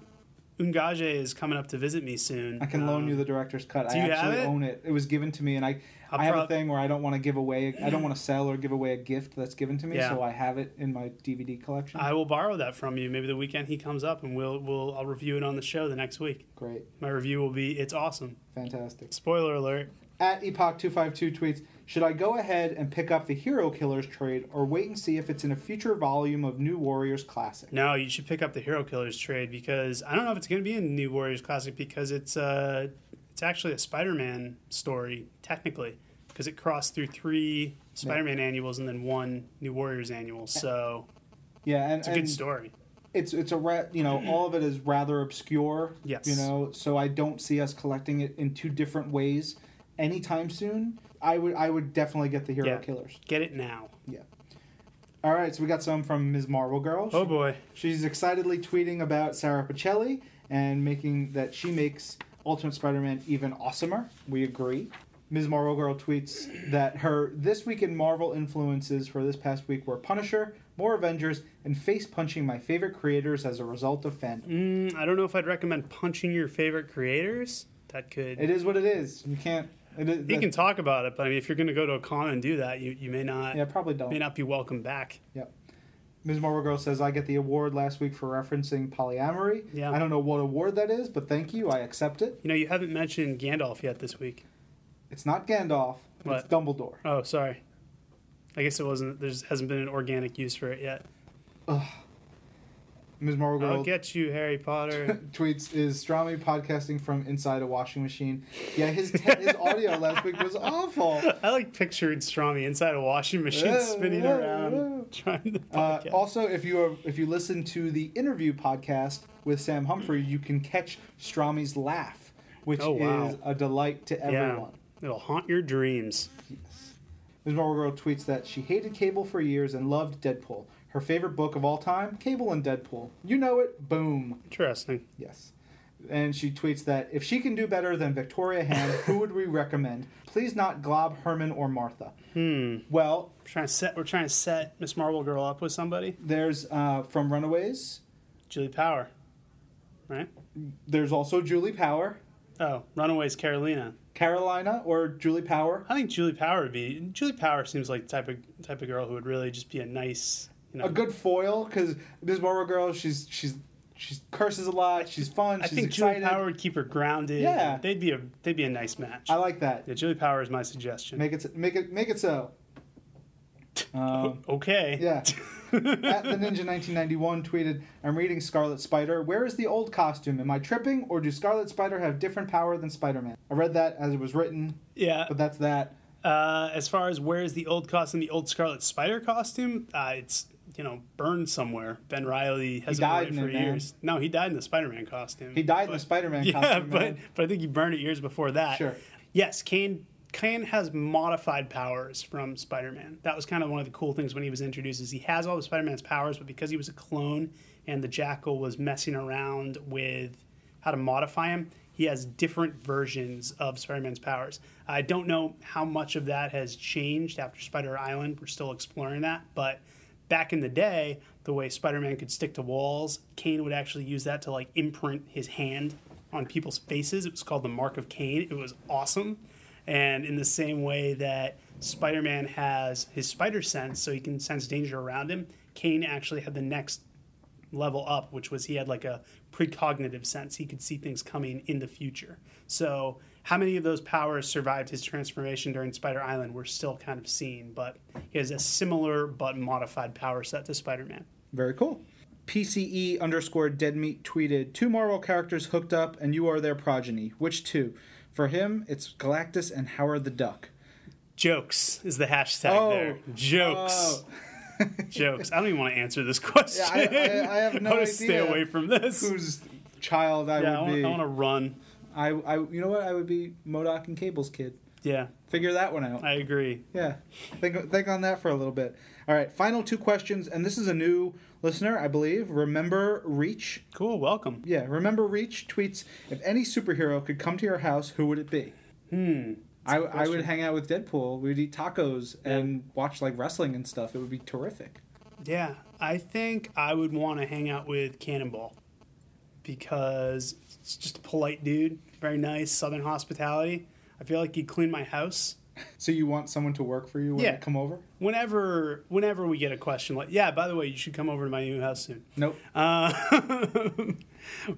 Ungaje is coming up to visit me soon. I can loan Um, you the director's cut. do I you have actually it? own it. It was given to me, and I I'll I have a thing where I don't want to give away. I don't want to sell or give away a gift that's given to me, Yeah. so I have it in my DVD collection. I will borrow that from you. Maybe the weekend he comes up, and we'll we'll I'll review it on the show the next week. Great, My review will be it's awesome. fantastic. Spoiler alert. At Epoch252 tweets, should I go ahead and pick up the Hero Killers trade, or wait and see if it's in a future volume of New Warriors Classic? No, you should pick up the Hero Killers trade because I don't know if it's going to be in New Warriors Classic because it's uh it's actually a Spider-Man story technically because it crossed through three Spider-Man annuals and then one New Warriors annual. So Yeah, and, it's a and good story. it's it's a ra- you know all of it is rather obscure. Yes. You know, so I don't see us collecting it in two different ways anytime soon. I would I would definitely get the Hero Yeah. Killers. Get it now. Yeah. All right, so we got some from Ms. Marvel Girl. Oh boy. She's excitedly tweeting about Sara Pichelli and making that she makes Ultimate Spider-Man even awesomer. We agree. Ms. Marvel Girl tweets that her this week in Marvel influences for this past week were Punisher, more Avengers, and face punching my favorite creators as a result of fandom. Mm, I don't know if I'd recommend punching your favorite creators. That could. It is what it is. You can't. It is, you can talk about it, but I mean, if you're going to go to a con and do that, you, you may not Yeah, probably don't. may not be welcome back. Ms. Marvel Girl says I get the award last week for referencing polyamory. Yeah. I don't know what award that is, but thank you. I accept it. You know, you haven't mentioned Gandalf yet this week. It's not Gandalf. It's What? Dumbledore. Oh, sorry. I guess it wasn't. There hasn't been an organic use for it yet. Ms. Marvel Girl I'll get you, Harry Potter. tweets is Strami podcasting from inside a washing machine. Yeah, his te- his audio last week was awful. I like picturing Strami inside a washing machine, Yeah, spinning yeah, around, trying to Uh, podcast. also, if you are, if you listen to the interview podcast with Sam Humphries, you can catch Strami's laugh, which Oh, wow. is a delight to everyone. It'll haunt your dreams. Ms. Marvel Girl tweets that she hated Cable for years and loved Deadpool. Her favorite book of all time, Cable and Deadpool. You know it. Boom. Interesting. Yes. And she tweets that if she can do better than Victoria Hand, who would we recommend? Please not Glob, Herman, or Martha. Hmm. Well, We're trying to set. We're trying to set Miss Marvel Girl up with somebody. there's uh, from Runaways. Julie Power, right? There's also Julie Power, Oh, Runaways Carolina. Carolina, or Julie Power. I think Julie Power would be. Julie Power seems like the type of type of girl who would really just be a nice, you know. A good foil because Ms. Marvel Girl, she's she's she curses a lot. She's fun. I she's think excited. Julie Power would keep her grounded. Yeah. they'd be a they'd be a nice match. I like that. yeah, Julie Power is my suggestion. Make it make it make it so. Um, okay. yeah. At the Ninja 1991 tweeted, I'm reading Scarlet Spider. Where is the old costume? Am I tripping, or do Scarlet Spider have different power than Spider Man? I read that as it was written, Yeah. but that's that. Uh, as far as where's the old costume, the old Scarlet Spider costume, uh, it's you know burned somewhere. Ben Riley has died for it, man. years. No, he died in the Spider-Man costume. He died in the Spider Man Yeah, costume. but man. but I think he burned it years before that. Sure. Yes, Kane. Kane has modified powers from Spider-Man. That was kind of one of the cool things when he was introduced. Is he has all of Spider-Man's powers, but because he was a clone and the Jackal was messing around with how to modify him, he has different versions of Spider-Man's powers. I don't know how much of that has changed after Spider Island. We're still exploring that, but back in the day, the way Spider-Man could stick to walls, Kane would actually use that to like imprint his hand on people's faces. It was called the Mark of Kane. It was awesome. And in the same way that Spider-Man has his spider sense, so he can sense danger around him, Kane actually had the next level up, which was he had like a precognitive sense. He could see things coming in the future. So, how many of those powers survived his transformation during Spider Island? We're still kind of seeing, but he has a similar but modified power set to Spider Man. Very cool. PCE underscore dead meat tweeted two Marvel characters hooked up, and you are their progeny. Which two? For him, it's Galactus and Howard the Duck. Jokes is the hashtag Oh. there. Jokes. Oh. Jokes. I don't even want to answer this question. I- I- I have no want to stay away from this. Whose child I yeah, I would want, be? I want to run. I, I, you know what? I would be MODOK and Cable's kid. Yeah, Figure that one out. I agree. Yeah, think think on that for a little bit. All right, final two questions, and this is a new listener, I believe. Remember Reach? Cool. Welcome. Yeah, remember Reach tweets: If any superhero could come to your house, who would it be? Hmm. I, I would hang out with Deadpool. We'd eat tacos Yeah. and watch like wrestling and stuff. It would be terrific. Yeah, I think I would want to hang out with Cannonball because it's just a polite dude, very nice, southern hospitality. I feel like he'd clean my house. So you want someone to work for you when Yeah. come over? Whenever, whenever we get a question like, "Yeah, by the way, you should come over to my new house soon." Nope. Uh,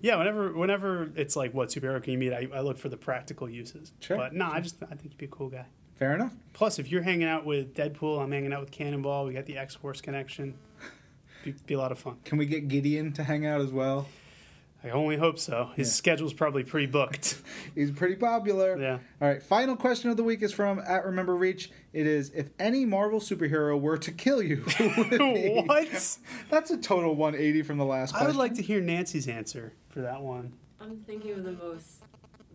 yeah, whenever, whenever it's like, "What superhero can you meet?" I, I look for the practical uses. Sure, But no, I just I think you'd be a cool guy. Fair enough. Plus, if you're hanging out with Deadpool, I'm hanging out with Cannonball. We got the X Force connection. Be, be a lot of fun. Can we get Gideon to hang out as well? I only hope so. His Yeah. schedule's probably pretty booked. He's pretty popular. Yeah. All right. Final question of the week is from at Remember Reach. It is: If any Marvel superhero were to kill you, who would it be? what? That's a total 180 from the last. Question. I would like to hear Nancy's answer for that one. I'm thinking of the most,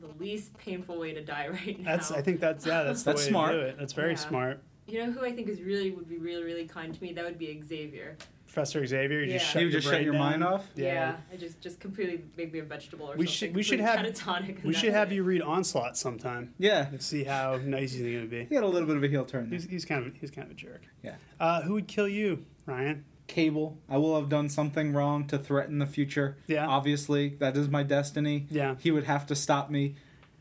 the least painful way to die right now. That's I think that's yeah that's the That's way smart. to do it. That's very Yeah. smart. You know who I think is really would be really really kind to me? That would be Xavier. Professor Xavier. You just shut you your just shut your mind off. Yeah, I just just completely make me a vegetable or We something. should- we should completely have- catatonic We should that's have it. you read Onslaught sometime Yeah, and see how nice he's going to be. he had a little bit of a heel turn. There. He's, he's kind of he's kind of a jerk. Yeah. Uh, who would kill you, Ryan? Cable. I will have done something wrong to threaten the future. Yeah. Obviously, that is my destiny. Yeah. He would have to stop me.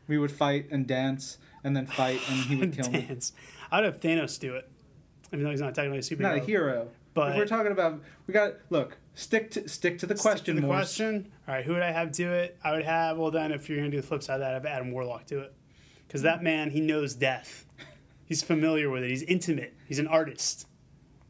We would fight and dance and then fight and he would kill me. Dance. I'd have Thanos do it, even though he's not technically a superhero. Not a hero. But- if we're talking about we got look, stick to stick to the Stick question to the Morse. question. All right, who would I have do it? I would have. Well, then, if you're gonna do the flip side of that, I have Adam Warlock do it, because that man he knows death. He's familiar with it. He's intimate. He's an artist.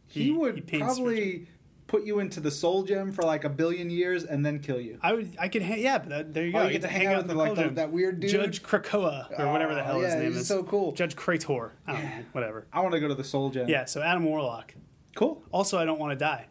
He, would paints probably put you into the soul gem for like a billion years and then kill you. I would. I could. Ha- yeah, but that, there you oh, go. Oh, I you get to hang out with in like Pearl that, weird dude. Judge Krakoa or whatever the Oh, hell his yeah, name is. so cool. Judge Krator. I don't know. Whatever. I want to go to the soul gem. Yeah. So Adam Warlock. Cool. Also, I don't want to die.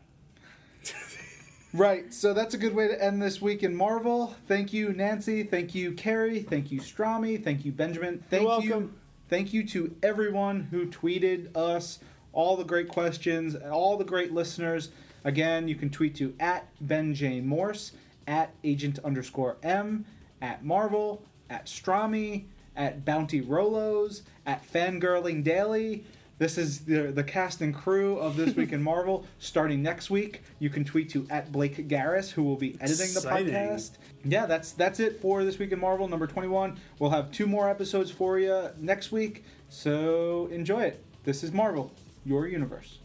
Right, so that's a good way to end this week in Marvel. Thank you, Nancy. Thank you, Carrie. Thank you, Strami. Thank you, Benjamin. Thank You're you. welcome. Thank you to everyone who tweeted us all the great questions, all the great listeners. Again, you can tweet to at Ben J. Morse, at agent underscore M, at Marvel, at Strami, at Bounty Rolos, at Fangirling Daily. This is the, the cast and crew of This Week in Marvel. Starting next week, you can tweet to at Blake Garris, who will be editing Exciting. the podcast. Yeah, that's that's it for This Week in Marvel number 21. We'll have two more episodes for you next week, so enjoy it. This is Marvel, your universe.